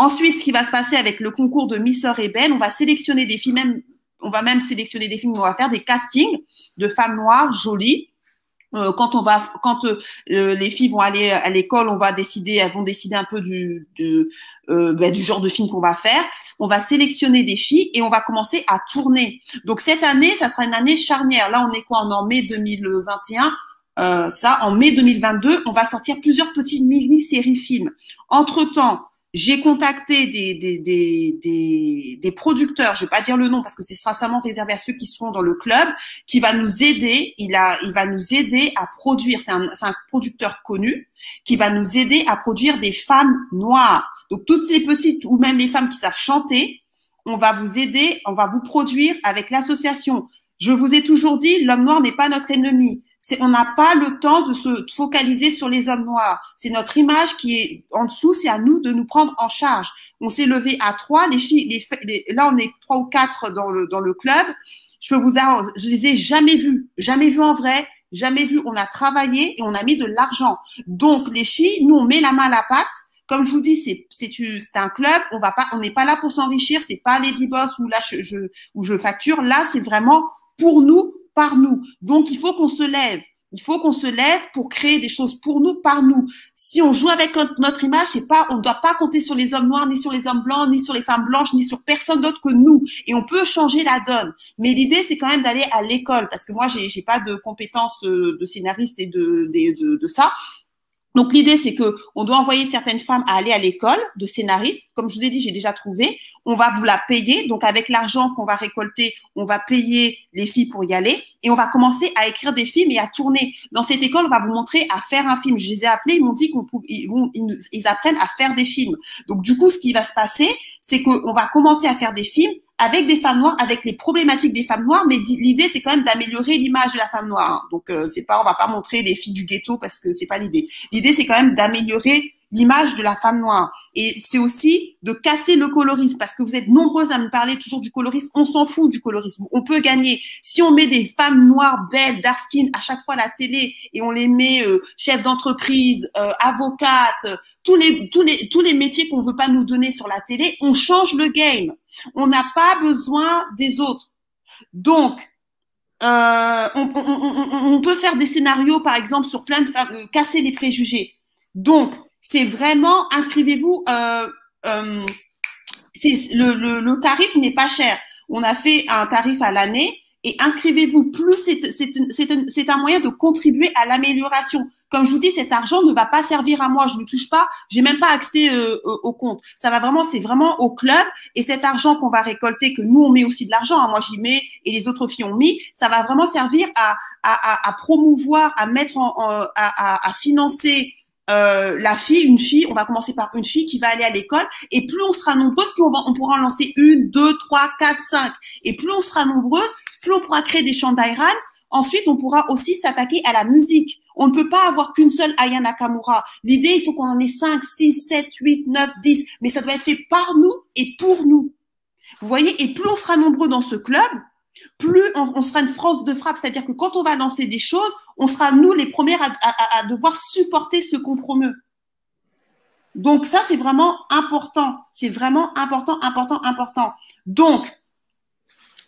Speaker 2: Ensuite, ce qui va se passer avec le concours de Miss Rebelle, on va sélectionner des filles, même, on va même sélectionner des films, on va faire des castings de femmes noires jolies euh, quand on va, quand euh, les filles vont aller à l'école, on va décider, elles vont décider un peu du, euh, ben, du genre de film qu'on va faire. On va sélectionner des filles et on va commencer à tourner. Donc cette année, ça sera une année charnière. Là, on est quoi? On est en mai 2021. ça, en mai 2022, on va sortir plusieurs petites mini-séries films. Entre temps, j'ai contacté des, des, des, des, producteurs, je vais pas dire le nom parce que ce sera seulement réservé à ceux qui seront dans le club, qui va nous aider. Il a, il va nous aider à produire. C'est un, un producteur connu qui va nous aider à produire des femmes noires. Donc toutes les petites ou même les femmes qui savent chanter, on va vous aider, on va vous produire avec l'association. Je vous ai toujours dit, l'homme noir n'est pas notre ennemi on n'a pas le temps de se focaliser sur les hommes noirs. C'est notre image qui est en dessous, c'est à nous de nous prendre en charge. On s'est levé à trois, les filles, les, là on est trois ou quatre dans le dans le club. Je peux vous je les ai jamais vus, jamais vus en vrai, jamais vus. On a travaillé et on a mis de l'argent. Donc les filles, nous on met la main à la pâte. Comme je vous dis, c'est c'est un club. On va pas, on n'est pas là pour s'enrichir. C'est pas Lady Boss où là je où je facture. Là c'est vraiment pour nous par nous. Donc, il faut qu'on se lève. Il faut qu'on se lève pour créer des choses pour nous, par nous. Si on joue avec notre image, c'est pas, on ne doit pas compter sur les hommes noirs, ni sur les hommes blancs, ni sur les femmes blanches, ni sur personne d'autre que nous. Et on peut changer la donne. Mais l'idée, c'est quand même d'aller à l'école, parce que moi, j'ai, j'ai pas de compétences euh, de scénariste et de, de, de ça. Donc l'idée c'est que on doit envoyer certaines femmes à aller à l'école de scénariste. Comme je vous ai dit, j'ai déjà trouvé. On va vous la payer. Donc avec l'argent qu'on va récolter, on va payer les filles pour y aller et on va commencer à écrire des films et à tourner. Dans cette école, on va vous montrer à faire un film. Je les ai appelés, ils m'ont dit qu'on ils, vont, ils apprennent à faire des films. Donc du coup, ce qui va se passer, c'est qu'on va commencer à faire des films avec des femmes noires, avec les problématiques des femmes noires, mais l'idée c'est quand même d'améliorer l'image de la femme noire. Hein. Donc euh, c'est pas, on va pas montrer les filles du ghetto parce que c'est pas l'idée. L'idée c'est quand même d'améliorer l'image de la femme noire. Et c'est aussi de casser le colorisme, parce que vous êtes nombreuses à me parler toujours du colorisme. On s'en fout du colorisme. On peut gagner. Si on met des femmes noires, belles, dark skin à chaque fois à la télé, et on les met euh, chefs d'entreprise, euh, avocates, tous les, tous les, tous les métiers qu'on veut pas nous donner sur la télé, on change le game. On n'a pas besoin des autres. Donc, euh, on, on, on, on, peut faire des scénarios, par exemple, sur plein de femmes, euh, casser les préjugés. Donc, c'est vraiment inscrivez-vous. Euh, euh, le, le, le, tarif n'est pas cher. On a fait un tarif à l'année et inscrivez-vous. Plus c'est un moyen de contribuer à l'amélioration. Comme je vous dis, cet argent ne va pas servir à moi. Je ne touche pas. J'ai même pas accès euh, au compte. Ça va vraiment, c'est vraiment au club. Et cet argent qu'on va récolter, que nous on met aussi de l'argent. Hein, moi j'y mets et les autres filles ont mis. Ça va vraiment servir à, à, à, à promouvoir, à mettre en, à, à, financer euh, la fille, une fille, on va commencer par une fille qui va aller à l'école, et plus on sera nombreuses, plus on, on pourra en lancer une, deux, trois, quatre, cinq. Et plus on sera nombreuses, plus on pourra créer des chants d'Irams. Ensuite, on pourra aussi s'attaquer à la musique. On ne peut pas avoir qu'une seule Aya Nakamura. L'idée, il faut qu'on en ait 5, 6, 7, 8, 9, 10. Mais ça doit être fait par nous et pour nous. Vous voyez Et plus on sera nombreux dans ce club, plus on, sera une France de frappe, c'est-à-dire que quand on va lancer des choses, on sera nous les premières à, devoir supporter ce compromis. Donc ça, c'est vraiment important. C'est vraiment important, important, important. Donc,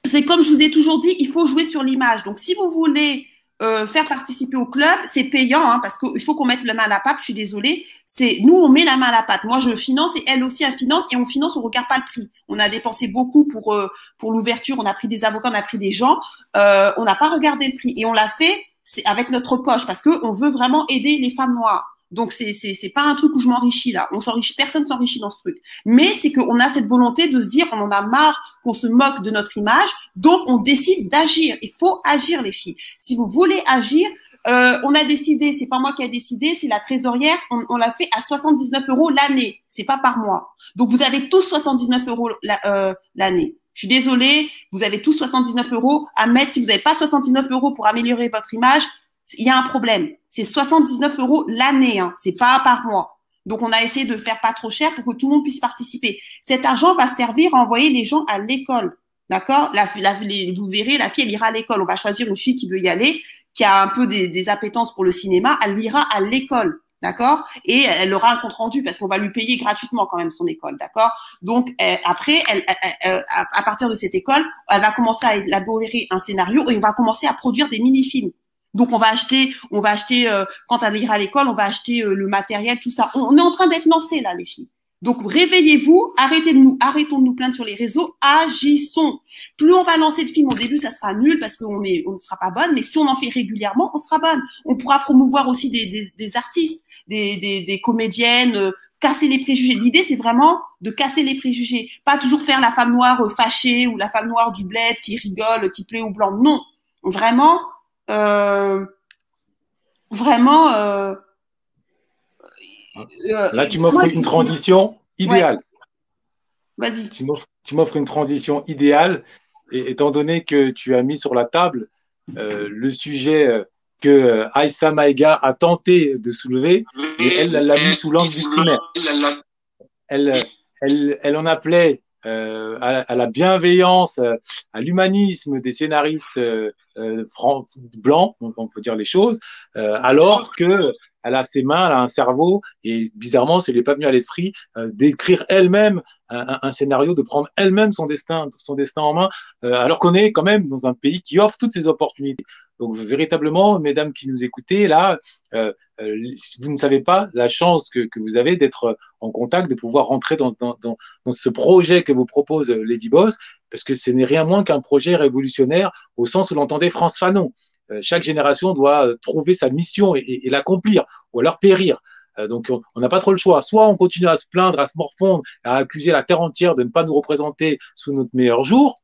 Speaker 2: c'est comme je vous ai toujours dit, il faut jouer sur l'image. Donc, si vous voulez euh, faire participer au club, c'est payant hein, parce qu'il faut qu'on mette la main à la pâte. Je suis désolée. C'est nous, on met la main à la pâte. Moi, je finance et elle aussi, elle finance et on finance, on regarde pas le prix. On a dépensé beaucoup pour euh, pour l'ouverture. On a pris des avocats, on a pris des gens. Euh, on n'a pas regardé le prix et on l'a fait c'est avec notre poche parce que on veut vraiment aider les femmes noires. Donc c'est c'est pas un truc où je m'enrichis là. On s'enrichit, personne s'enrichit dans ce truc. Mais c'est qu'on a cette volonté de se dire on en a marre qu'on se moque de notre image, donc on décide d'agir. Il faut agir les filles. Si vous voulez agir, euh, on a décidé, c'est pas moi qui a décidé, c'est la trésorière. On, on l'a fait à 79 euros l'année. C'est pas par mois. Donc vous avez tous 79 euros euh, l'année. Je suis désolée, vous avez tous 79 euros à mettre. Si vous n'avez pas 69 euros pour améliorer votre image, il y a un problème. C'est 79 euros l'année, hein. c'est pas par mois. Donc, on a essayé de faire pas trop cher pour que tout le monde puisse participer. Cet argent va servir à envoyer les gens à l'école. D'accord? La, la, Vous verrez, la fille, elle ira à l'école. On va choisir une fille qui veut y aller, qui a un peu des, des appétences pour le cinéma. Elle ira à l'école. D'accord? Et elle aura un compte rendu parce qu'on va lui payer gratuitement quand même son école, d'accord? Donc euh, après, elle, à partir de cette école, elle va commencer à élaborer un scénario et on va commencer à produire des mini-films. Donc on va acheter, on va acheter euh, quand elle ira à l'école, on va acheter euh, le matériel, tout ça. On, est en train d'être lancé là, les filles. Donc réveillez-vous, arrêtez de nous, arrêtons de nous plaindre sur les réseaux, agissons. Plus on va lancer de films au début, ça sera nul parce qu'on est, on ne sera pas bonne. Mais si on en fait régulièrement, on sera bonne. On pourra promouvoir aussi des, des, des artistes, des, des, des comédiennes, euh, casser les préjugés. L'idée, c'est vraiment de casser les préjugés. Pas toujours faire la femme noire fâchée ou la femme noire du bled qui rigole, qui plaît au blanc. Non, vraiment euh, vraiment. Euh,
Speaker 3: euh, Là, tu m'offres une transition idéale.
Speaker 2: Vas-y.
Speaker 3: Tu m'offres une transition idéale, et, étant donné que tu as mis sur la table le sujet que Aïssa Maïga a tenté de soulever, et elle l'a mis sous l'angle victimaire. Elle, elle, elle en appelait euh, à, la bienveillance, euh, à l'humanisme des scénaristes euh, blancs, on, peut dire les choses, alors que elle a ses mains, elle a un cerveau, et bizarrement, ce n'est pas venu à l'esprit d'écrire elle-même un, scénario, de prendre elle-même son destin, son destin en main, alors qu'on est quand même dans un pays qui offre toutes ces opportunités. Donc véritablement, mesdames qui nous écoutez, là, euh, euh, vous ne savez pas la chance que, vous avez d'être en contact, de pouvoir rentrer dans, ce projet que vous propose Lady Boss, parce que ce n'est rien moins qu'un projet révolutionnaire au sens où l'entendait France Fanon. Euh, chaque génération doit trouver sa mission et, l'accomplir, ou alors périr. donc on n'a pas trop le choix. Soit on continue à se plaindre, à se morfondre, à accuser la terre entière de ne pas nous représenter sous notre meilleur jour,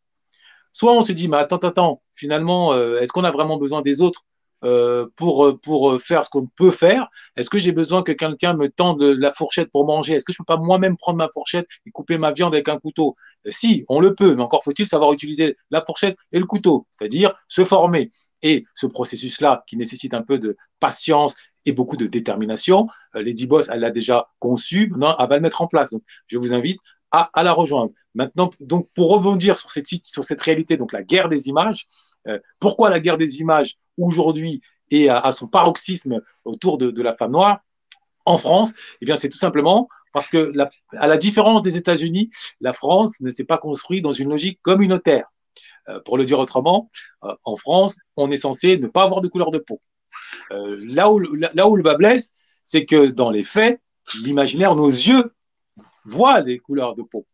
Speaker 3: soit on se dit, mais attends, attends, finalement, euh, est-ce qu'on a vraiment besoin des autres euh, pour, pour faire ce qu'on peut faire Est-ce que j'ai besoin que quelqu'un me tende la fourchette pour manger? Est-ce que je peux pas moi-même prendre ma fourchette et couper ma viande avec un couteau? Euh, Si, on le peut, mais encore faut-il savoir utiliser la fourchette et le couteau, c'est-à-dire se former. Et ce processus-là, qui nécessite un peu de patience et beaucoup de détermination, Lady Boss, elle l'a déjà conçu, maintenant, elle va le mettre en place. Donc, je vous invite à, la rejoindre. Maintenant, donc pour rebondir sur cette, sur cette réalité, donc la guerre des images, euh, pourquoi la guerre des images aujourd'hui est à, son paroxysme autour de, la femme noire en France Eh bien, c'est tout simplement parce que, la, à la différence des États-Unis, la France ne s'est pas construite dans une logique communautaire. Euh, pour le dire autrement, euh, en France, on est censé ne pas avoir de couleur de peau. là, où, là où le bas blesse, c'est que dans les faits, l'imaginaire, nos yeux voit les couleurs de peau.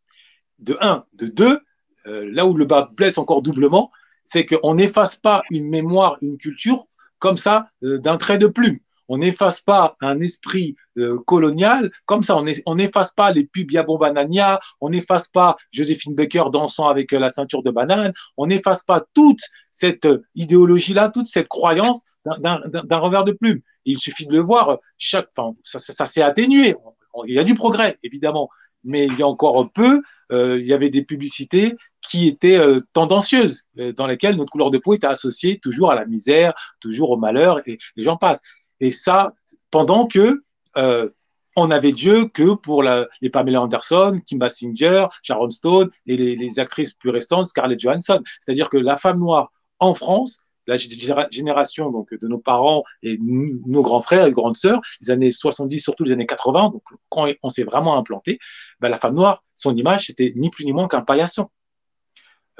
Speaker 3: De un. De deux, euh, là où le bas blesse encore doublement, c'est qu'on n'efface pas une mémoire, une culture comme ça euh, d'un trait de plume. On n'efface pas un esprit euh, colonial comme ça. On n'efface pas les pubs Yabon Banania, on n'efface pas Joséphine Baker dansant avec la ceinture de banane, on n'efface pas toute cette idéologie-là, toute cette croyance d'un revers de plume. il suffit de le voir, chaque, ça, ça s'est atténué. Il y a du progrès, évidemment, mais il y a encore peu, euh, il y avait des publicités qui étaient euh, tendancieuses, euh, dans lesquelles notre couleur de peau était associée toujours à la misère, toujours au malheur, et les gens passent. Et ça, pendant que on avait Dieu que pour les Pamela Anderson, Kim Basinger, Sharon Stone et les, les actrices plus récentes, Scarlett Johansson. C'est-à-dire que la femme noire en France la génération donc de nos parents et nos grands frères et grandes sœurs, les années 70, surtout les années 80, donc quand on s'est vraiment implanté, ben, la femme noire, son image, c'était ni plus ni moins qu'un paillasson.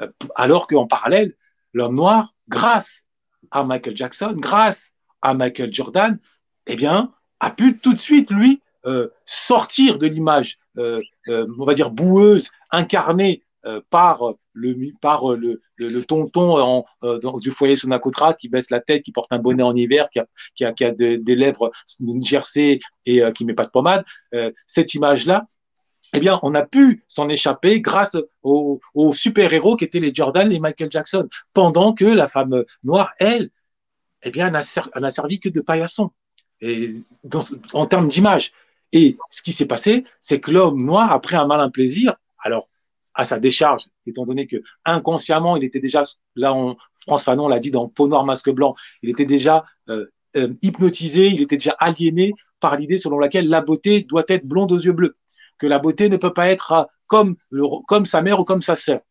Speaker 3: Euh, alors qu'en parallèle, l'homme noir, grâce à Michael Jackson, grâce à Michael Jordan, eh bien, a pu tout de suite, lui, euh, sortir de l'image, euh, on va dire, boueuse, incarnée par le, par le, le, tonton du foyer Sonacotra qui baisse la tête, qui porte un bonnet en hiver, qui a, qui a, qui a des lèvres gercées et qui met pas de pommade. cette image-là, eh bien, on a pu s'en échapper grâce aux, super-héros qui étaient les Jordan et Michael Jackson, pendant que la femme noire, elle, eh bien, n'a servi que de paillasson en termes d'image. Et ce qui s'est passé, c'est que l'homme noir a pris un malin plaisir, alors à sa décharge, étant donné que inconsciemment, il était déjà, là, on, France Fanon l'a dit dans Peau noire, masque blanc, il était déjà euh, euh, hypnotisé, il était déjà aliéné par l'idée selon laquelle la beauté doit être blonde aux yeux bleus, que la beauté ne peut pas être euh, comme, comme sa mère ou comme sa sœur.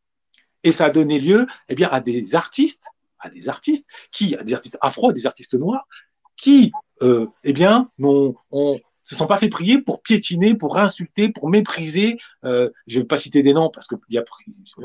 Speaker 3: Et ça a donné lieu eh bien, à des artistes, à des artistes qui, à des artistes afro, des artistes noirs, qui, euh, eh bien, on, on, se sont pas fait prier pour piétiner, pour insulter, pour mépriser. Euh, je ne vais pas citer des noms parce que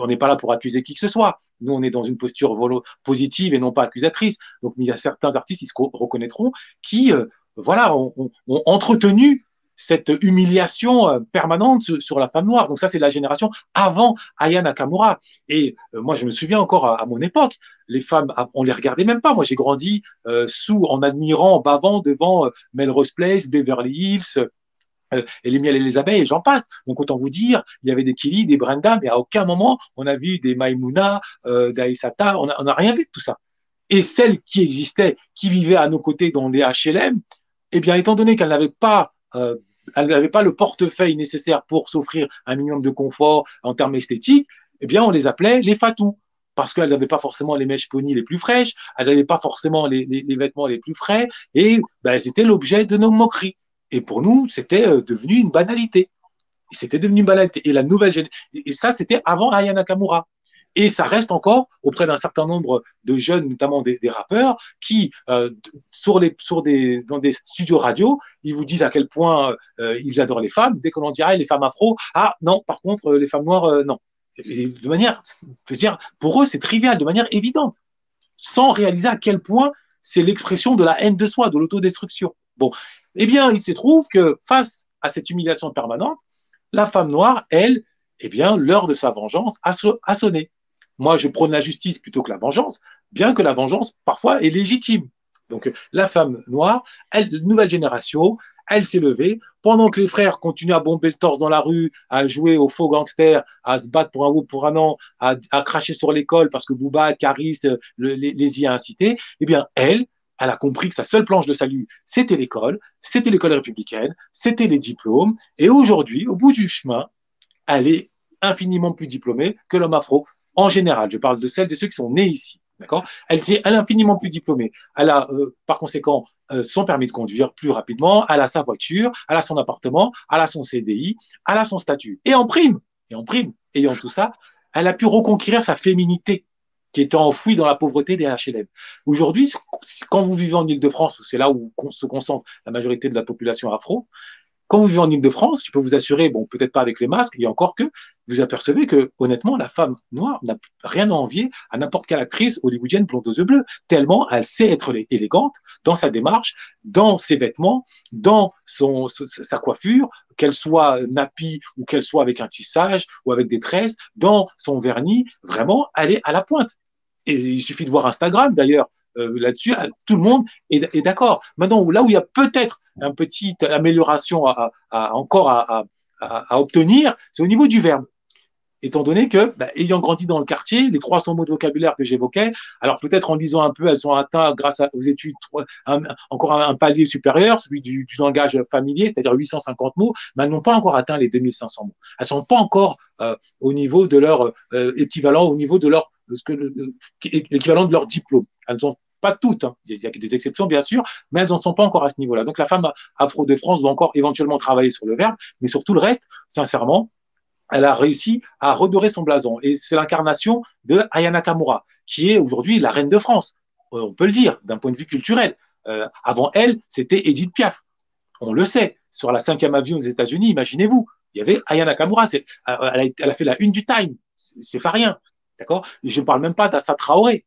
Speaker 3: n'est pas là pour accuser qui que ce soit. Nous, on est dans une posture positive et non pas accusatrice. Donc, il y a certains artistes, ils se reconnaîtront, qui, euh, voilà, ont, entretenu cette humiliation euh, permanente sur la femme noire. Donc ça, c'est la génération avant Aya Nakamura. Et euh, moi, je me souviens encore à, mon époque, les femmes, ah, on les regardait même pas. Moi, j'ai grandi euh, sous, en admirant, en bavant devant Melrose Place, Beverly Hills, et les miels et les abeilles, et j'en passe. Donc autant vous dire, il y avait des Kili, des Brenda, mais à aucun moment on a vu des Maimouna, euh, on n'a rien vu de tout ça. Et celles qui existaient, qui vivaient à nos côtés dans les HLM, eh bien, étant donné qu'elles n'avaient pas euh, elle n'avait pas le portefeuille nécessaire pour s'offrir un minimum de confort en termes esthétiques, eh bien, on les appelait les fatous parce qu'elles n'avaient pas forcément les mèches pony les plus fraîches, elles n'avaient pas forcément les, vêtements les plus frais, et ben, elles étaient l'objet de nos moqueries. Et pour nous, c'était euh, devenu une banalité. C'était devenu une banalité. Et la nouvelle et ça, c'était avant Aya Nakamura. Et ça reste encore auprès d'un certain nombre de jeunes, notamment des, rappeurs, qui, euh, sur des, dans des studios radio, ils vous disent à quel point euh, ils adorent les femmes. Dès qu'on en dirait les femmes afro, ah non, par contre, les femmes noires, euh, non. de manière, je veux dire, pour eux, c'est trivial, de manière évidente, sans réaliser à quel point c'est l'expression de la haine de soi, de l'autodestruction. Bon, eh bien, il se trouve que face à cette humiliation permanente, la femme noire, elle, eh bien, l'heure de sa vengeance a sonné. Moi, je prône la justice plutôt que la vengeance, bien que la vengeance, parfois, est légitime. Donc, la femme noire, elle, nouvelle génération, elle s'est levée, pendant que les frères continuent à bomber le torse dans la rue, à jouer aux faux gangsters, à se battre pour un ou pour un an, à, cracher sur l'école parce que Bouba, Caris les, y a incités, eh bien, elle, elle a compris que sa seule planche de salut, c'était l'école, c'était l'école républicaine, c'était les diplômes, et aujourd'hui, au bout du chemin, elle est infiniment plus diplômée que l'homme afro en général. Je parle de celles et ceux qui sont nés ici. D'accord? Elle, est, infiniment plus diplômée. Elle a, euh, par conséquent, euh, son permis de conduire plus rapidement, elle a sa voiture, elle a son appartement, elle a son CDI, elle a son statut. Et en prime, et en prime, ayant tout ça, elle a pu reconquérir sa féminité qui était enfouie dans la pauvreté des HLM. Aujourd'hui, quand vous vivez en Ile-de-France, c'est là où se concentre la majorité de la population afro, quand vous vivez en Ile-de-France, je peux vous assurer, bon, peut-être pas avec les masques, et encore que, vous apercevez que, honnêtement, la femme noire n'a rien à envier à n'importe quelle actrice hollywoodienne blonde aux yeux bleus, tellement elle sait être élégante dans sa démarche, dans ses vêtements, dans son, sa coiffure, qu'elle soit nappie ou qu'elle soit avec un tissage ou avec des tresses, dans son vernis, vraiment, elle est à la pointe. Et il suffit de voir Instagram, d'ailleurs, euh, là-dessus, euh, tout le monde est, d'accord. Maintenant, là où il y a peut-être une petite amélioration à, encore à, obtenir, c'est au niveau du verbe étant donné que, bah, ayant grandi dans le quartier, les 300 mots de vocabulaire que j'évoquais, alors peut-être en lisant un peu, elles ont atteint, grâce aux études, encore un, palier supérieur, celui du, langage familier, c'est-à-dire 850 mots, mais elles n'ont pas encore atteint les 2500 mots. Elles sont pas encore euh, au niveau de leur équivalent, au niveau de leur l'équivalent de leur diplôme. Elles ont pas toutes, hein. il y a des exceptions bien sûr, mais elles n'en sont pas encore à ce niveau-là. Donc la femme afro de France doit encore éventuellement travailler sur le verbe, mais sur tout le reste, sincèrement, elle a réussi à redorer son blason. Et c'est l'incarnation de Ayana Kamura, qui est aujourd'hui la reine de France. Euh, on peut le dire, d'un point de vue culturel. Euh, avant elle, c'était Edith Piaf. On le sait. Sur la cinquième avion aux États-Unis, imaginez-vous, il y avait Ayana Kamura. Euh, elle a, elle a fait la une du Time. C'est pas rien. D'accord? Et je ne parle même pas d'Assa Traoré.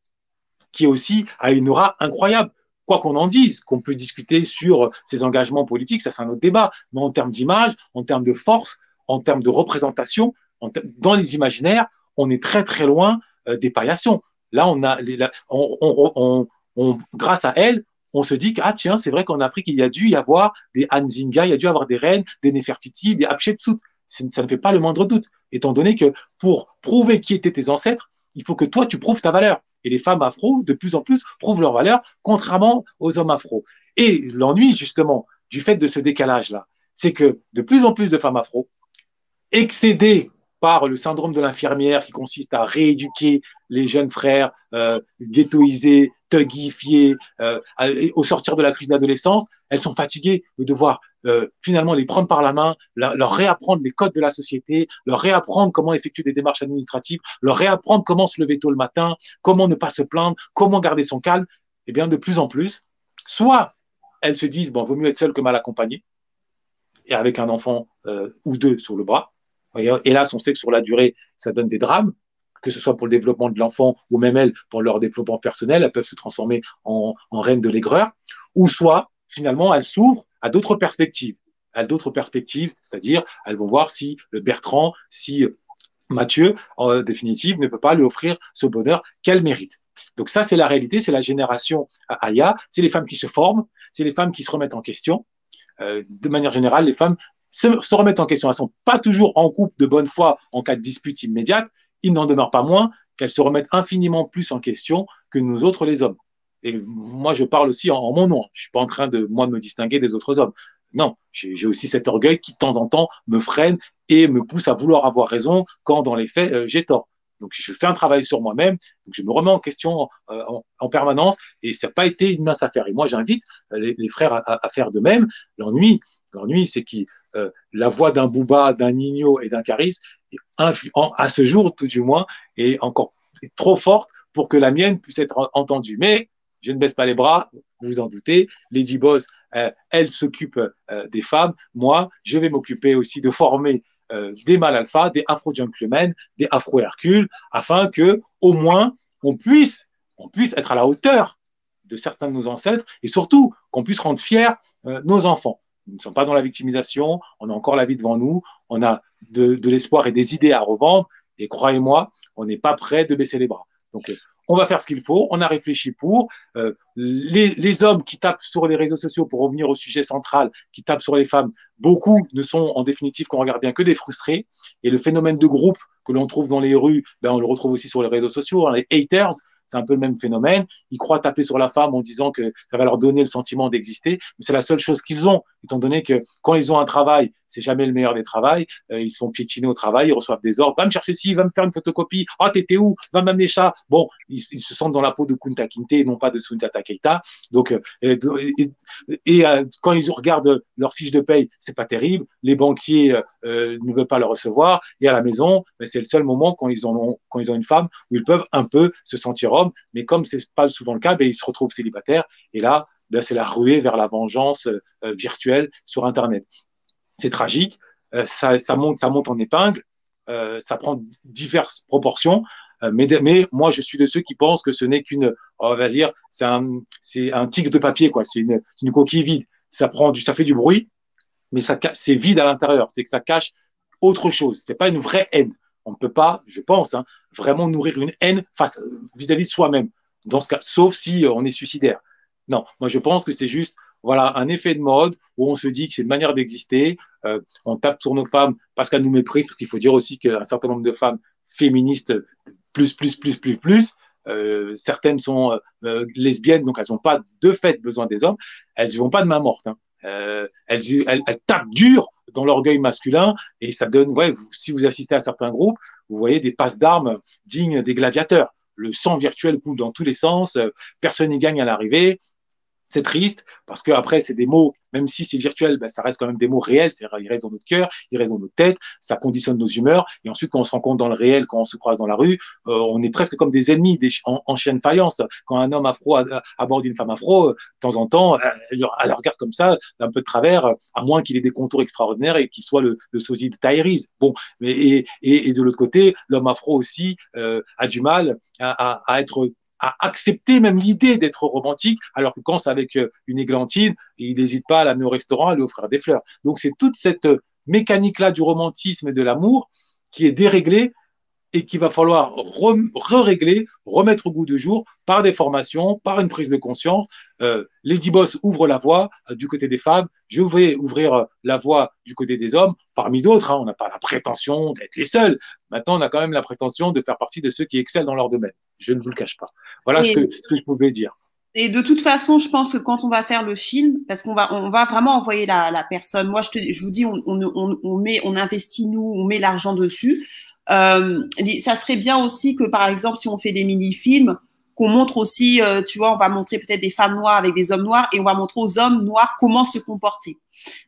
Speaker 3: qui aussi a une aura incroyable. Quoi qu'on en dise, qu'on peut discuter sur ses engagements politiques, ça c'est un autre débat, mais en termes d'image, en termes de force, en termes de représentation, dans les imaginaires, on est très très loin euh, des paillassons. Là, on a, grâce à elle, on se dit que, ah tiens, c'est vrai qu'on a appris qu'il y a dû y avoir des Anzinga, il y a dû y avoir des reines, des Nefertiti, des Hatshepsut. Ça ne fait pas le moindre doute, étant donné que pour prouver qui étaient tes ancêtres, il faut que toi, tu prouves ta valeur. Et les femmes afro, de plus en plus, prouvent leur valeur, contrairement aux hommes afro. Et l'ennui, justement, du fait de ce décalage-là, c'est que de plus en plus de femmes afro, excédées par le syndrome de l'infirmière qui consiste à rééduquer les jeunes frères euh, ghettoisés, euh, au sortir de la crise d'adolescence, elles sont fatiguées de devoir euh, finalement les prendre par la main, leur, réapprendre les codes de la société, leur réapprendre comment effectuer des démarches administratives, leur réapprendre comment se lever tôt le matin, comment ne pas se plaindre, comment garder son calme. Et eh bien, de plus en plus, soit elles se disent bon, vaut mieux être seule que mal accompagnée, et avec un enfant euh, ou deux sur le bras, Hélas, on sait que sur la durée, ça donne des drames, que ce soit pour le développement de l'enfant ou même elles, pour leur développement personnel, elles peuvent se transformer en, en reines de l'aigreur, ou soit, finalement, elles s'ouvrent à d'autres perspectives, à d'autres perspectives, c'est-à-dire, elles vont voir si le Bertrand, si Mathieu, en définitive, ne peut pas lui offrir ce bonheur qu'elle mérite. Donc ça, c'est la réalité, c'est la génération Aya, c'est les femmes qui se forment, c'est les femmes qui se remettent en question. Euh, de manière générale, les femmes se, se remettent en question. Elles sont pas toujours en couple de bonne foi en cas de dispute immédiate. Il n'en demeure pas moins qu'elles se remettent infiniment plus en question que nous autres les hommes. Et moi, je parle aussi en, mon nom. Je suis pas en train de moi me distinguer des autres hommes. Non, j'ai aussi cet orgueil qui de temps en temps me freine et me pousse à vouloir avoir raison quand dans les faits euh, j'ai tort. Donc je fais un travail sur moi-même, je me remets en question euh, en, permanence et ça n'a pas été une mince affaire. Et moi j'invite les, les, frères à, faire de même. L'ennui, l'ennui, c'est que euh, la voix d'un Booba, d'un Nino et d'un Caris, à ce jour tout du moins, est encore trop forte pour que la mienne puisse être entendue. Mais je ne baisse pas les bras, vous vous en doutez. Lady Boss, euh, elle s'occupe euh, des femmes. Moi, je vais m'occuper aussi de former des mâles alpha, des afro-gentlemen, des afro-hercules, afin que, au moins, on puisse, on puisse être à la hauteur de certains de nos ancêtres et surtout qu'on puisse rendre fiers nos enfants. Nous ne sommes pas dans la victimisation, on a encore la vie devant nous, on a de, l'espoir et des idées à revendre, et croyez-moi, on n'est pas prêt de baisser les bras. Euh, on va faire ce qu'il faut, on a réfléchi pour. Euh, les, hommes qui tapent sur les réseaux sociaux, pour revenir au sujet central, qui tapent sur les femmes, beaucoup ne sont en définitive, qu'on regarde bien, que des frustrés. Et le phénomène de groupe que l'on trouve dans les rues, ben, on le retrouve aussi sur les réseaux sociaux, hein, les haters, c'est un peu le même phénomène. Ils croient taper sur la femme en disant que ça va leur donner le sentiment d'exister, mais c'est la seule chose qu'ils ont, étant donné que quand ils ont un travail, c'est jamais le meilleur des travails. Euh, ils se font piétiner au travail, ils reçoivent des ordres. Va me chercher ci, va me faire une photocopie. Ah, t'étais où? Va m'amener ça. Bon, ils, se sentent dans la peau de Kunta Kinte et non pas de Sundiata Keita. Donc, euh, et, euh, quand ils regardent leur fiche de paye, c'est pas terrible. Les banquiers ne veulent pas le recevoir. Et à la maison, ben, c'est le seul moment quand ils ont quand ils ont une femme où ils peuvent un peu se sentir Mais comme c'est pas souvent le cas, ben, ils se retrouvent célibataires. Et là, ben, c'est la ruée vers la vengeance virtuelle sur Internet c'est tragique, euh, ça, monte, ça monte en épingle, euh, ça prend diverses proportions. Euh, mais, moi, je suis de ceux qui pensent que ce n'est qu'une, on va dire, c'est un, c'est un tigre de papier, quoi. C'est une, coquille vide. Ça prend ça fait du bruit, mais ça, c'est vide à l'intérieur. C'est que ça cache autre chose. C'est pas une vraie haine. On ne peut pas, je pense, hein, vraiment nourrir une haine face vis-à-vis de soi-même. Dans ce cas, sauf si on est suicidaire. Non, moi je pense que c'est juste voilà un effet de mode où on se dit que c'est une manière d'exister. Euh, on tape sur nos femmes parce qu'elles nous méprisent, parce qu'il faut dire aussi qu'un certain nombre de femmes féministes plus plus plus plus plus euh, certaines sont euh, lesbiennes, donc elles n'ont pas de fait besoin des hommes. Elles ne vont pas de main morte. Hein. Euh, elles, elles, tapent dur dans l'orgueil masculin et ça donne, ouais, si vous assistez à certains groupes, vous voyez des passes d'armes dignes des gladiateurs. Le sang virtuel coule dans tous les sens, personne n'y gagne à l'arrivée, c'est triste parce que après c'est des mots, même si c'est virtuel, ben, ça reste quand même des mots réels. C'est ils restent dans notre cœur, ils restent dans notre tête, ça conditionne nos humeurs. Et ensuite, quand on se rencontre dans le réel, quand on se croise dans la rue, euh, on est presque comme des ennemis des, en, en chaîne faïence. Quand un homme afro aborde une femme afro, euh, de temps en temps, elle, elle, regarde comme ça, d'un peu de travers, à moins qu'il ait des contours extraordinaires et qu'il soit le, le sosie de Tyrese. Bon, mais et, de l'autre côté, l'homme afro aussi euh, a du mal à être à accepter même l'idée d'être romantique, alors que quand c'est avec euh, une églantine, il n'hésite pas à l'amener au restaurant, à lui offrir des fleurs. Donc c'est toute cette euh, mécanique-là du romantisme et de l'amour qui est déréglée et qu'il va falloir re-régler, remettre au goût du jour par des formations, par une prise de conscience. Euh, Lady Boss ouvre la voie du côté des femmes, je vais ouvrir la voie du côté des hommes, parmi d'autres. Hein, on n'a pas la prétention d'être les seuls. Maintenant, on a quand même la prétention de faire partie de ceux qui excellent dans leur domaine. Je ne vous le cache pas. Voilà ce, que, je pouvais dire.
Speaker 2: Et de toute façon, je pense que quand on va faire le film, parce qu'on va, on va vraiment envoyer la, la personne. Moi, je, te, je vous dis, on, on, on, met, on investit nous, on met l'argent dessus. Euh, ça serait bien aussi que, par exemple, si on fait des mini-films, qu'on montre aussi, euh, tu vois, on va montrer peut-être des femmes noires avec des hommes noirs et on va montrer aux hommes noirs comment se comporter.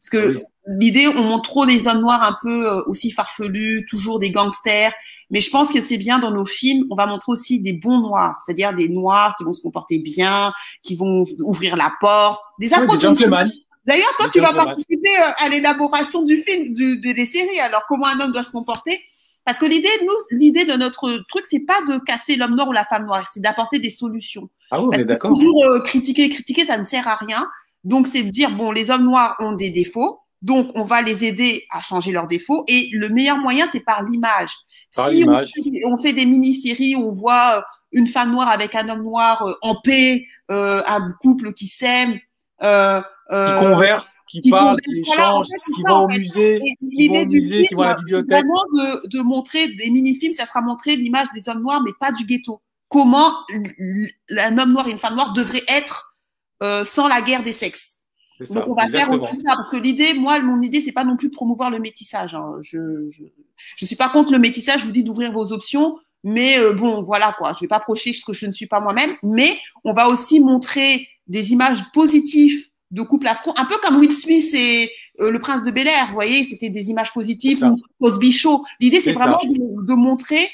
Speaker 2: Parce que l'idée, on montre trop des hommes noirs un peu euh, aussi farfelus, toujours des gangsters. Mais je pense que c'est bien dans nos films, on va montrer aussi des bons noirs, c'est-à-dire des noirs qui vont se comporter bien, qui vont ouvrir la porte, des
Speaker 3: oui, gentlemen.
Speaker 2: D'ailleurs, toi, tu vas participer à l'élaboration du film, du, des séries. Alors, comment un homme doit se comporter parce que l'idée, nous, l'idée de notre truc, c'est pas de casser l'homme noir ou la femme noire, c'est d'apporter des solutions.
Speaker 3: Ah oui,
Speaker 2: Parce
Speaker 3: d'accord.
Speaker 2: Toujours euh, critiquer, critiquer, ça ne sert à rien. Donc, c'est de dire bon, les hommes noirs ont des défauts, donc on va les aider à changer leurs défauts. Et le meilleur moyen, c'est par l'image.
Speaker 3: Si
Speaker 2: on, on, fait des mini-séries où on voit euh, une femme noire avec un homme noir euh, en paix, un couple qui s'aime,
Speaker 3: euh, qui converse qui, parlent, qui échangent, qui vont au musée, qui vont au musée, qui vont à la bibliothèque.
Speaker 2: Vraiment de, de montrer des mini-films, ça sera montrer l'image des hommes noirs, mais pas du ghetto. Comment un homme noir et une femme noire devraient être euh, sans la guerre des sexes. Ça, Donc on va exactement. faire aussi ça parce que l'idée, moi, mon idée, c'est pas non plus de promouvoir le métissage. Hein. Je, je, je suis pas contre le métissage. Je vous dis d'ouvrir vos options, mais euh, bon, voilà quoi. Je vais pas approcher ce que je ne suis pas moi-même, mais on va aussi montrer des images positives de couple afro, un peu comme Will Smith et euh, le prince de Bel Air, vous voyez, c'était des images positives ou Cosby Show. L'idée, c'est vraiment de, de, montrer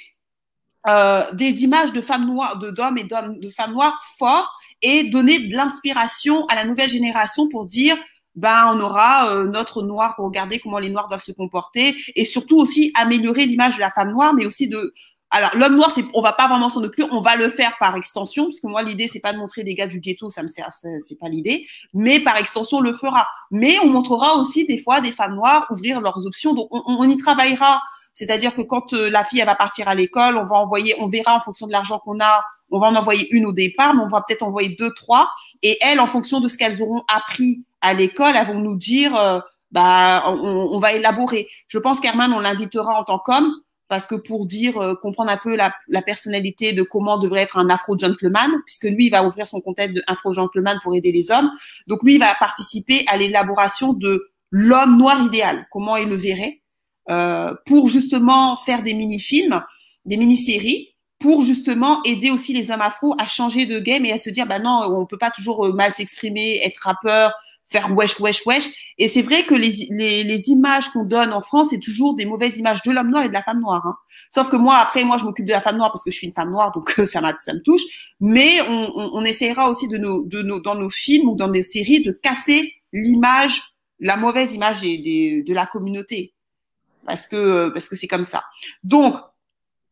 Speaker 2: euh, des images de femmes noires, de d'hommes et d'hommes, de femmes noires forts et donner de l'inspiration à la nouvelle génération pour dire ben on aura euh, notre noir pour regarder comment les noirs doivent se comporter et surtout aussi améliorer l'image de la femme noire mais aussi de alors l'homme noir, c'est, on va pas vraiment s'en occuper, on va le faire par extension, parce que moi l'idée c'est pas de montrer des gars du ghetto, ça me sert, c'est pas l'idée, mais par extension on le fera. Mais on montrera aussi des fois des femmes noires ouvrir leurs options, donc on, on y travaillera. C'est-à-dire que quand euh, la fille elle va partir à l'école, on va envoyer, on verra en fonction de l'argent qu'on a, on va en envoyer une au départ, mais on va peut-être envoyer deux, trois, et elles, en fonction de ce qu'elles auront appris à l'école, elles vont nous dire, euh, bah, on, on, va élaborer. Je pense qu'Herman, on l'invitera en tant qu'homme parce que pour dire euh, comprendre un peu la, personnalité de comment devrait être un afro gentleman, puisque lui il va ouvrir son contexte de afro gentleman pour aider les hommes. Donc lui il va participer à l'élaboration de l'homme noir idéal, comment il le verrait, euh, pour justement faire des mini-films, des mini-séries, pour justement aider aussi les hommes afro à changer de game et à se dire bah non on peut pas toujours euh, mal s'exprimer, être rappeur, faire wesh, wesh, wesh. Et c'est vrai que les, les, les images qu'on donne en France, c'est toujours des mauvaises images de l'homme noir et de la femme noire. Hein. Sauf que moi, après, moi, je m'occupe de la femme noire parce que je suis une femme noire, donc ça, ça me touche. Mais on, on, on, essaiera aussi de nos, de nos, dans nos films ou dans nos séries de casser l'image, la mauvaise image des, des, de la communauté. Parce que parce que c'est comme ça. Donc,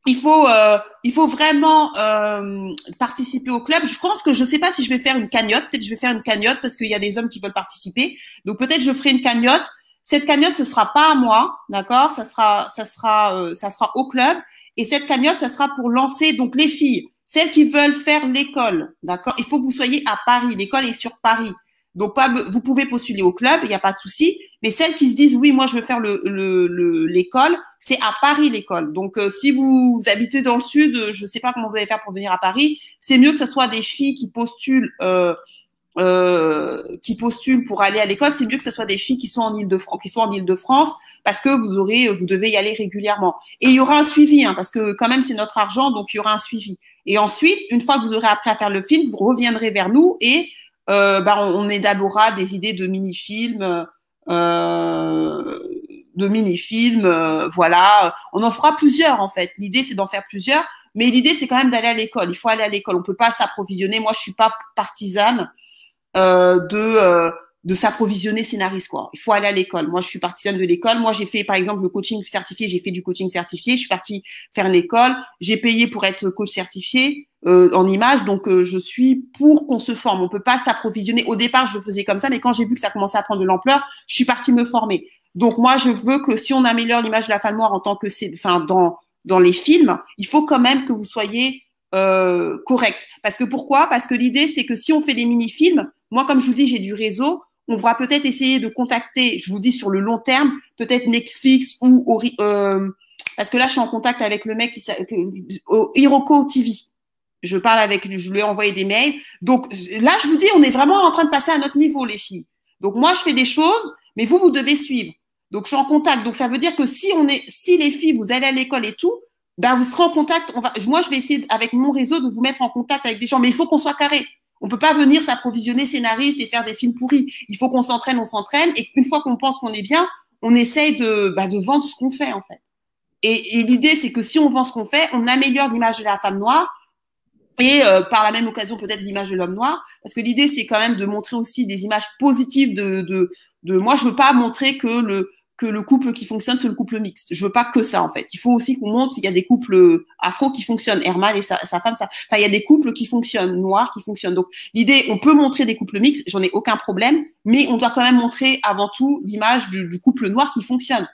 Speaker 2: il faut, euh, il faut vraiment euh, participer au club. Je pense que je ne sais pas si je vais faire une cagnotte. Peut-être je vais faire une cagnotte parce qu'il y a des hommes qui veulent participer. Donc peut-être je ferai une cagnotte. Cette cagnotte, ce sera pas à moi, d'accord? Ça sera, ça sera, euh, ça sera au club. Et cette cagnotte, ça sera pour lancer donc les filles, celles qui veulent faire l'école, d'accord? Il faut que vous soyez à Paris. L'école est sur Paris. Donc, pas, vous pouvez postuler au club, il n'y a pas de souci. Mais celles qui se disent, oui, moi, je veux faire l'école, le, le, c'est à Paris l'école. Donc, euh, si vous habitez dans le sud, je ne sais pas comment vous allez faire pour venir à Paris. C'est mieux que ce soit des filles qui postulent, euh, euh, qui postulent pour aller à l'école. C'est mieux que ce soit des filles qui sont en Île-de-France, qui sont en Île-de-France, parce que vous aurez, vous devez y aller régulièrement. Et il y aura un suivi, hein, parce que quand même, c'est notre argent, donc il y aura un suivi. Et ensuite, une fois que vous aurez appris à faire le film, vous reviendrez vers nous et euh, bah, on, on, élaborera des idées de mini-films, euh, de mini-films, euh, voilà. On en fera plusieurs en fait. L'idée c'est d'en faire plusieurs, mais l'idée c'est quand même d'aller à l'école. Il faut aller à l'école. On peut pas s'approvisionner. Moi je suis pas partisane euh, de de s'approvisionner scénariste quoi. Il faut aller à l'école. Moi, je suis partisane de l'école. Moi, j'ai fait par exemple le coaching certifié. J'ai fait du coaching certifié. Je suis partie faire une école. J'ai payé pour être coach certifié euh, en image. Donc, euh, je suis pour qu'on se forme. On peut pas s'approvisionner. Au départ, je le faisais comme ça, mais quand j'ai vu que ça commençait à prendre de l'ampleur, je suis partie me former. Donc, moi, je veux que si on améliore l'image de la femme noire en tant que c'est, enfin, dans dans les films, il faut quand même que vous soyez euh, correct. Parce que pourquoi? Parce que l'idée, c'est que si on fait des mini-films, moi, comme je vous dis, j'ai du réseau on va peut-être essayer de contacter, je vous dis sur le long terme, peut-être Netflix ou euh, parce que là je suis en contact avec le mec qui s'appelle Hiroko TV. Je parle avec je lui ai envoyé des mails. Donc là je vous dis on est vraiment en train de passer à notre niveau les filles. Donc moi je fais des choses mais vous vous devez suivre. Donc je suis en contact. Donc ça veut dire que si on est si les filles vous allez à l'école et tout, ben vous serez en contact, on va moi je vais essayer avec mon réseau de vous mettre en contact avec des gens mais il faut qu'on soit carré. On peut pas venir s'approvisionner scénariste et faire des films pourris. Il faut qu'on s'entraîne, on s'entraîne, et une fois qu'on pense qu'on est bien, on essaye de, bah, de vendre ce qu'on fait en fait. Et, l'idée, c'est que si on vend ce qu'on fait, on améliore l'image de la femme noire et euh, par la même occasion peut-être l'image de l'homme noir, parce que l'idée, c'est quand même de montrer aussi des images positives de, de, de. Moi, je veux pas montrer que le que le couple qui fonctionne, c'est le couple mixte. Je veux pas que ça, en fait. Il faut aussi qu'on montre, il y a des couples afro qui fonctionnent, Herman et sa, femme, ça. Enfin, il y a des couples qui fonctionnent, noirs qui fonctionnent. Donc, l'idée, on peut montrer des couples mixtes, j'en ai aucun problème, mais on doit quand même montrer avant tout l'image du, du couple noir qui fonctionne.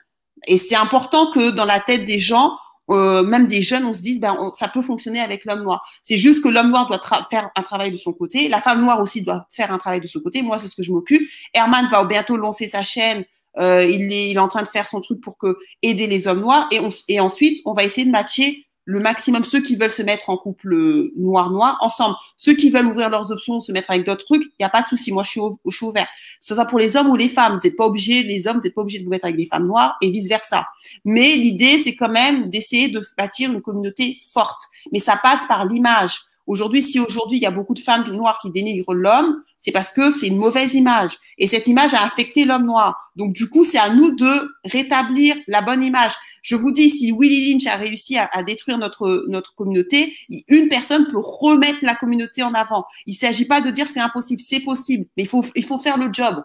Speaker 2: Et c'est important que dans la tête des gens, euh, même des jeunes, on se dise, ben, ça peut fonctionner avec l'homme noir. C'est juste que l'homme noir doit faire un travail de son côté, la femme noire aussi doit faire un travail de son côté. Moi, c'est ce que je m'occupe. Herman va bientôt lancer sa chaîne euh, il, est, il est en train de faire son truc pour que aider les hommes noirs. Et, on, et ensuite, on va essayer de matcher le maximum ceux qui veulent se mettre en couple noir-noir ensemble. Ceux qui veulent ouvrir leurs options, se mettre avec d'autres trucs, il n'y a pas de souci. Moi, je suis, je suis ouvert. Ce soit pour les hommes ou les femmes. Vous n'êtes pas obligé, les hommes, vous n'êtes pas obligé de vous mettre avec des femmes noires et vice versa. Mais l'idée, c'est quand même d'essayer de bâtir une communauté forte. Mais ça passe par l'image. Aujourd'hui, si aujourd'hui il y a beaucoup de femmes noires qui dénigrent l'homme, c'est parce que c'est une mauvaise image. Et cette image a affecté l'homme noir. Donc du coup, c'est à nous de rétablir la bonne image. Je vous dis, si Willie Lynch a réussi à, détruire notre notre communauté, une personne peut remettre la communauté en avant. Il ne s'agit pas de dire c'est impossible, c'est possible, mais il faut il faut faire le job.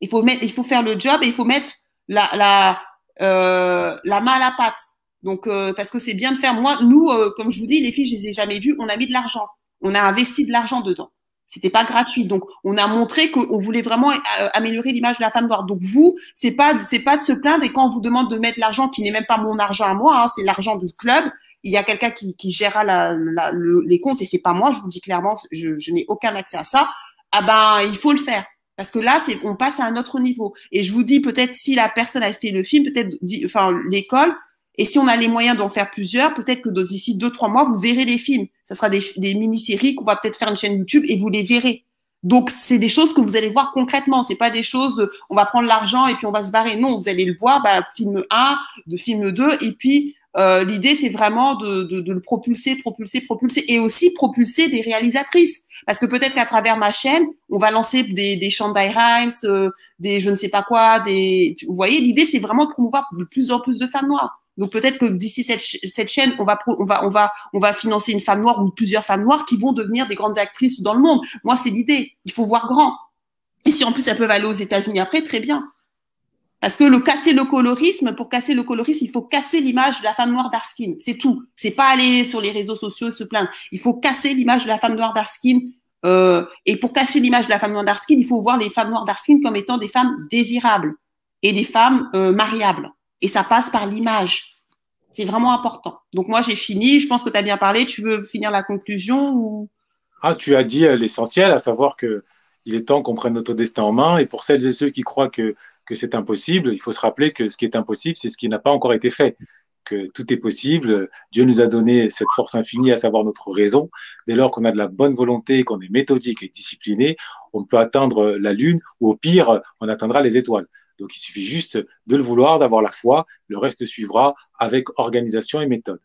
Speaker 2: Il faut mettre, il faut faire le job et il faut mettre la la euh, la main à la pâte. Donc, euh, parce que c'est bien de faire. Moi, nous, euh, comme je vous dis, les filles, je les ai jamais vues. On a mis de l'argent. On a investi de l'argent dedans. C'était pas gratuit. Donc, on a montré qu'on voulait vraiment euh, améliorer l'image de la femme noire. Donc, vous, c'est pas, c'est pas de se plaindre. Et quand on vous demande de mettre l'argent, qui n'est même pas mon argent à moi, hein, c'est l'argent du club, il y a quelqu'un qui, qui gérera la, la, les comptes et c'est pas moi. Je vous dis clairement, je, je n'ai aucun accès à ça. Ah ben, il faut le faire. Parce que là, on passe à un autre niveau. Et je vous dis, peut-être si la personne a fait le film, peut-être, enfin, l'école, et si on a les moyens d'en faire plusieurs, peut-être que d'ici deux, trois mois, vous verrez les films. Ça sera des, des mini-séries qu'on va peut-être faire une chaîne YouTube et vous les verrez. Donc, c'est des choses que vous allez voir concrètement. C'est pas des choses, on va prendre l'argent et puis on va se barrer. Non, vous allez le voir, bah, film 1, de film 2, et puis euh, l'idée, c'est vraiment de, de, de, le propulser, propulser, propulser, et aussi propulser des réalisatrices. Parce que peut-être qu'à travers ma chaîne, on va lancer des, des Shandai Rhimes, euh, des je ne sais pas quoi, des. Vous voyez, l'idée, c'est vraiment de promouvoir de plus en plus de femmes noires. Donc peut-être que d'ici cette, cette, chaîne, on va, on va, on va, on va financer une femme noire ou plusieurs femmes noires qui vont devenir des grandes actrices dans le monde. Moi, c'est l'idée. Il faut voir grand. Et si en plus elles peuvent aller aux États-Unis après, très bien. Parce que le casser le colorisme, pour casser le colorisme, il faut casser l'image de la femme noire d'Arskin. C'est tout. C'est pas aller sur les réseaux sociaux se plaindre. Il faut casser l'image de la femme noire d'Arskin. Euh, et pour casser l'image de la femme noire d'Arskin, il faut voir les femmes noires d'Arskin comme étant des femmes désirables et des femmes euh, mariables. Et ça passe par l'image. C'est vraiment important. Donc moi, j'ai fini. Je pense que tu as bien parlé. Tu veux finir la conclusion ou...
Speaker 3: Ah, tu as dit euh, l'essentiel, à savoir que il est temps qu'on prenne notre destin en main. Et pour celles et ceux qui croient que, que c'est impossible, il faut se rappeler que ce qui est impossible, c'est ce qui n'a pas encore été fait. Que tout est possible. Dieu nous a donné cette force infinie, à savoir notre raison. Dès lors qu'on a de la bonne volonté, qu'on est méthodique et discipliné, on peut atteindre la Lune ou au pire, on atteindra les étoiles. Donc il suffit juste de le vouloir, d'avoir la foi. Le reste suivra avec organisation et méthode.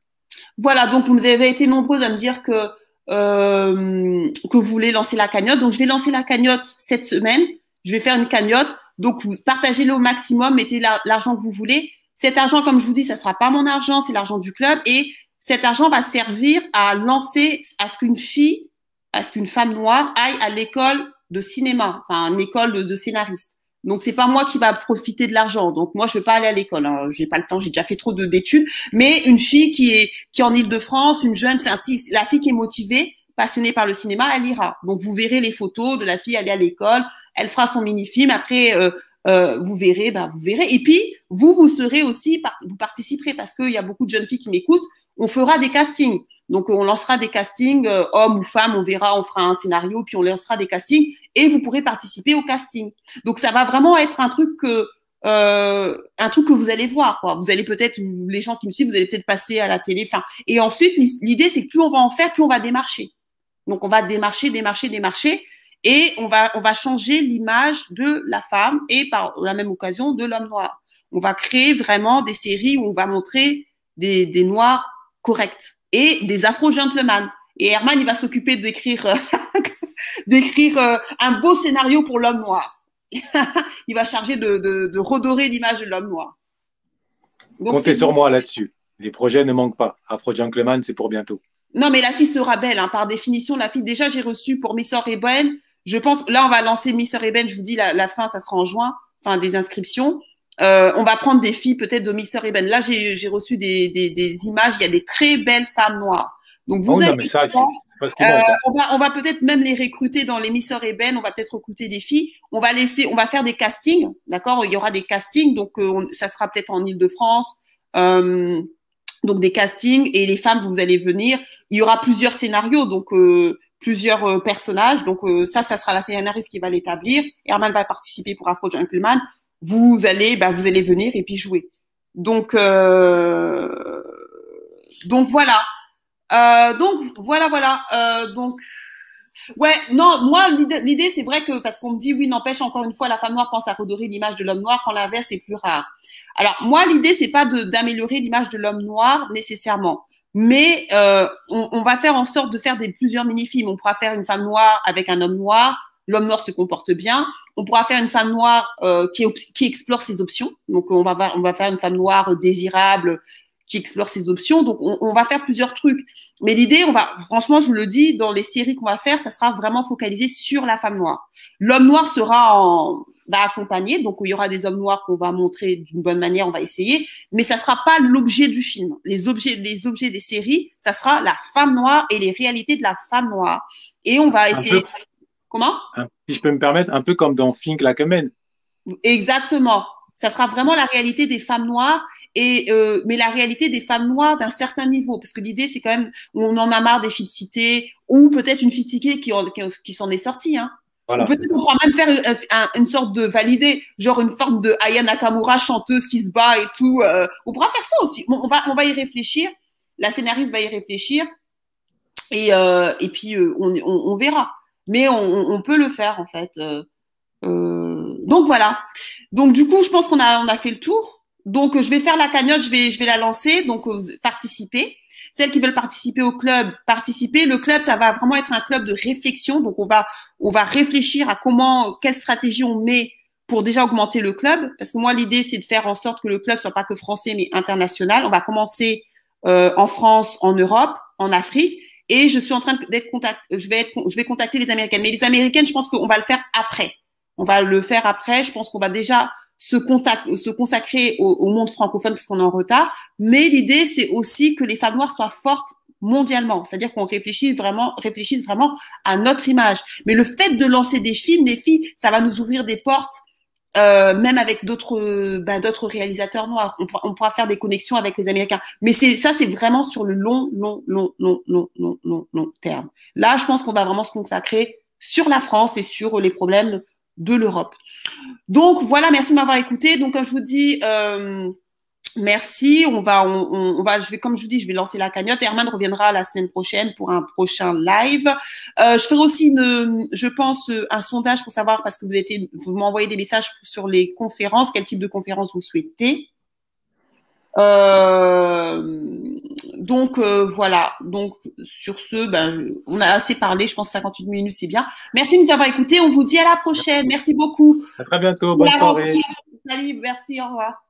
Speaker 2: Voilà, donc vous avez été nombreux à me dire que, euh, que vous voulez lancer la cagnotte. Donc je vais lancer la cagnotte cette semaine. Je vais faire une cagnotte. Donc vous partagez-le au maximum, mettez l'argent que vous voulez. Cet argent, comme je vous dis, ça sera pas mon argent, c'est l'argent du club. Et cet argent va servir à lancer, à ce qu'une fille, à ce qu'une femme noire aille à l'école de cinéma, enfin une école de, de scénariste. Donc c'est pas moi qui va profiter de l'argent. Donc moi je vais pas aller à l'école. Hein. J'ai pas le temps. J'ai déjà fait trop d'études. Mais une fille qui est qui en Île-de-France, une jeune, enfin si la fille qui est motivée, passionnée par le cinéma, elle ira. Donc vous verrez les photos de la fille aller à l'école. Elle fera son mini-film. Après euh, euh, vous verrez, ben vous verrez. Et puis vous vous serez aussi vous participerez parce qu'il y a beaucoup de jeunes filles qui m'écoutent. On fera des castings. Donc, on lancera des castings, euh, hommes ou femmes, on verra, on fera un scénario, puis on lancera des castings, et vous pourrez participer au casting. Donc, ça va vraiment être un truc que, euh, un truc que vous allez voir. Quoi. Vous allez peut-être, les gens qui me suivent, vous allez peut-être passer à la télé. Et ensuite, l'idée, c'est que plus on va en faire, plus on va démarcher. Donc, on va démarcher, démarcher, démarcher, et on va, on va changer l'image de la femme et par la même occasion de l'homme noir. On va créer vraiment des séries où on va montrer des noirs corrects et des afro-gentlemen. Et Herman, il va s'occuper d'écrire euh, d'écrire euh, un beau scénario pour l'homme noir. il va charger de, de, redorer l'image de l'homme noir.
Speaker 3: Comptez sur moi là-dessus. Les projets ne manquent pas. Afro Gentleman, c'est pour bientôt.
Speaker 2: Non, mais la fille sera belle, hein, par définition. La fille, déjà, j'ai reçu pour Miss Eben. Je pense, là, on va lancer Miss Eben. Je vous dis, la, la fin, ça sera en juin, enfin, des inscriptions. Euh, on va prendre des filles peut-être de Miss Eben. Là, j'ai reçu des, des, des, images. Il y a des très belles femmes noires. Donc vous oh, non, ça, euh, on va, on va peut-être même les recruter dans les Miss Eben. On va peut-être recruter des filles. On va laisser, on va faire des castings, d'accord? Il y aura des castings. Donc euh, ça sera peut-être en Île-de-France. Euh, donc des castings et les femmes, vous allez venir. Il y aura plusieurs scénarios, donc plusieurs personnages. Donc ça, ça sera la scénariste qui va l'établir. Herman va participer pour Afro Gentleman vous allez, bah, vous allez venir et puis jouer. Donc, euh, donc voilà. Euh, donc voilà, voilà. Euh, donc ouais, non, moi l'idée c'est vrai que parce qu'on me dit oui, n'empêche encore une fois, la femme noire pense à redorer l'image de l'homme noir quand l'inverse est plus rare. Alors moi l'idée c'est pas d'améliorer l'image de l'homme noir nécessairement. Mais euh, on, on, va faire en sorte de faire des plusieurs mini-films. On pourra faire une femme noire avec un homme noir, l'homme noir se comporte bien. On pourra faire une femme noire euh, qui, qui, explore ses options. Donc on va, on va faire une femme noire désirable qui explore ses options. Donc on, on va faire plusieurs trucs. Mais l'idée, on va, franchement, je le dis, dans les séries qu'on va faire, ça sera vraiment focalisé sur la femme noire. L'homme noir sera en, va accompagner, donc il y aura des hommes noirs qu'on va montrer d'une bonne manière, on va essayer, mais ça sera pas l'objet du film. Les objets, les objets des séries, ça sera la femme noire et les réalités de la femme noire. Et on va essayer. Comment?
Speaker 3: Si je peux me permettre, un peu comme dans Think Like a Man.
Speaker 2: Exactement. Ça sera vraiment la réalité des femmes noires, et euh, mais la réalité des femmes noires d'un certain niveau, parce que l'idée c'est quand même, on en a marre des filles de cité, ou peut-être une fille de cité qui, qui, s'en est sortie. Hein. Voilà, peut-être on pourra même faire une, sorte de valider, genre une forme de Aya Nakamura chanteuse qui se bat et tout. Euh, on pourra faire ça aussi. on, va, on va y réfléchir. La scénariste va y réfléchir. Et, euh, et puis, euh, on, on, on, verra mais on, on, peut le faire en fait. Euh, euh, donc voilà. Donc du coup, je pense qu'on a on a fait le tour. Donc je vais faire la cagnotte, je vais je vais la lancer. Donc euh, participer. Celles qui veulent participer au club, participer. Le club, ça va vraiment être un club de réflexion. Donc on va on va réfléchir à comment quelle stratégie on met pour déjà augmenter le club. Parce que moi l'idée c'est de faire en sorte que le club soit pas que français mais international. On va commencer euh, en France, en Europe, en Afrique et je suis en train d'être contact, je vais être, je vais contacter les Américaines. Mais les Américaines, je pense qu'on va le faire après. On va le faire après. Je pense qu'on va déjà se, contact, se consacrer au, au monde francophone parce qu'on est en retard. Mais l'idée, c'est aussi que les femmes noires soient fortes mondialement, c'est-à-dire qu'on réfléchit vraiment, réfléchisse vraiment à notre image. Mais le fait de lancer des films, des filles, ça va nous ouvrir des portes euh, même avec d'autres bah, d'autres réalisateurs noirs. On, pourra faire des connexions avec les Américains. Mais c'est ça, c'est vraiment sur le long, long, long, long, long, long, long, long terme. Là, je pense qu'on va vraiment se consacrer sur la France et sur les problèmes de l'Europe. Donc voilà, merci de m'avoir écouté. Donc comme je vous dis, euh, Merci. On va, on, on, va, je vais, comme je vous dis, je vais lancer la cagnotte. Herman reviendra la semaine prochaine pour un prochain live. Euh, je ferai aussi, une, je pense, un sondage pour savoir parce que vous vous m'envoyez des messages sur les conférences, quel type de conférence vous souhaitez. Euh, donc euh, voilà. Donc sur ce, ben, on a assez parlé. Je pense 58 minutes, c'est bien. Merci de nous avoir écoutés. On vous dit à la prochaine. Merci beaucoup.
Speaker 3: À très bientôt. Bonne soirée.
Speaker 2: Salut. Merci. Au revoir.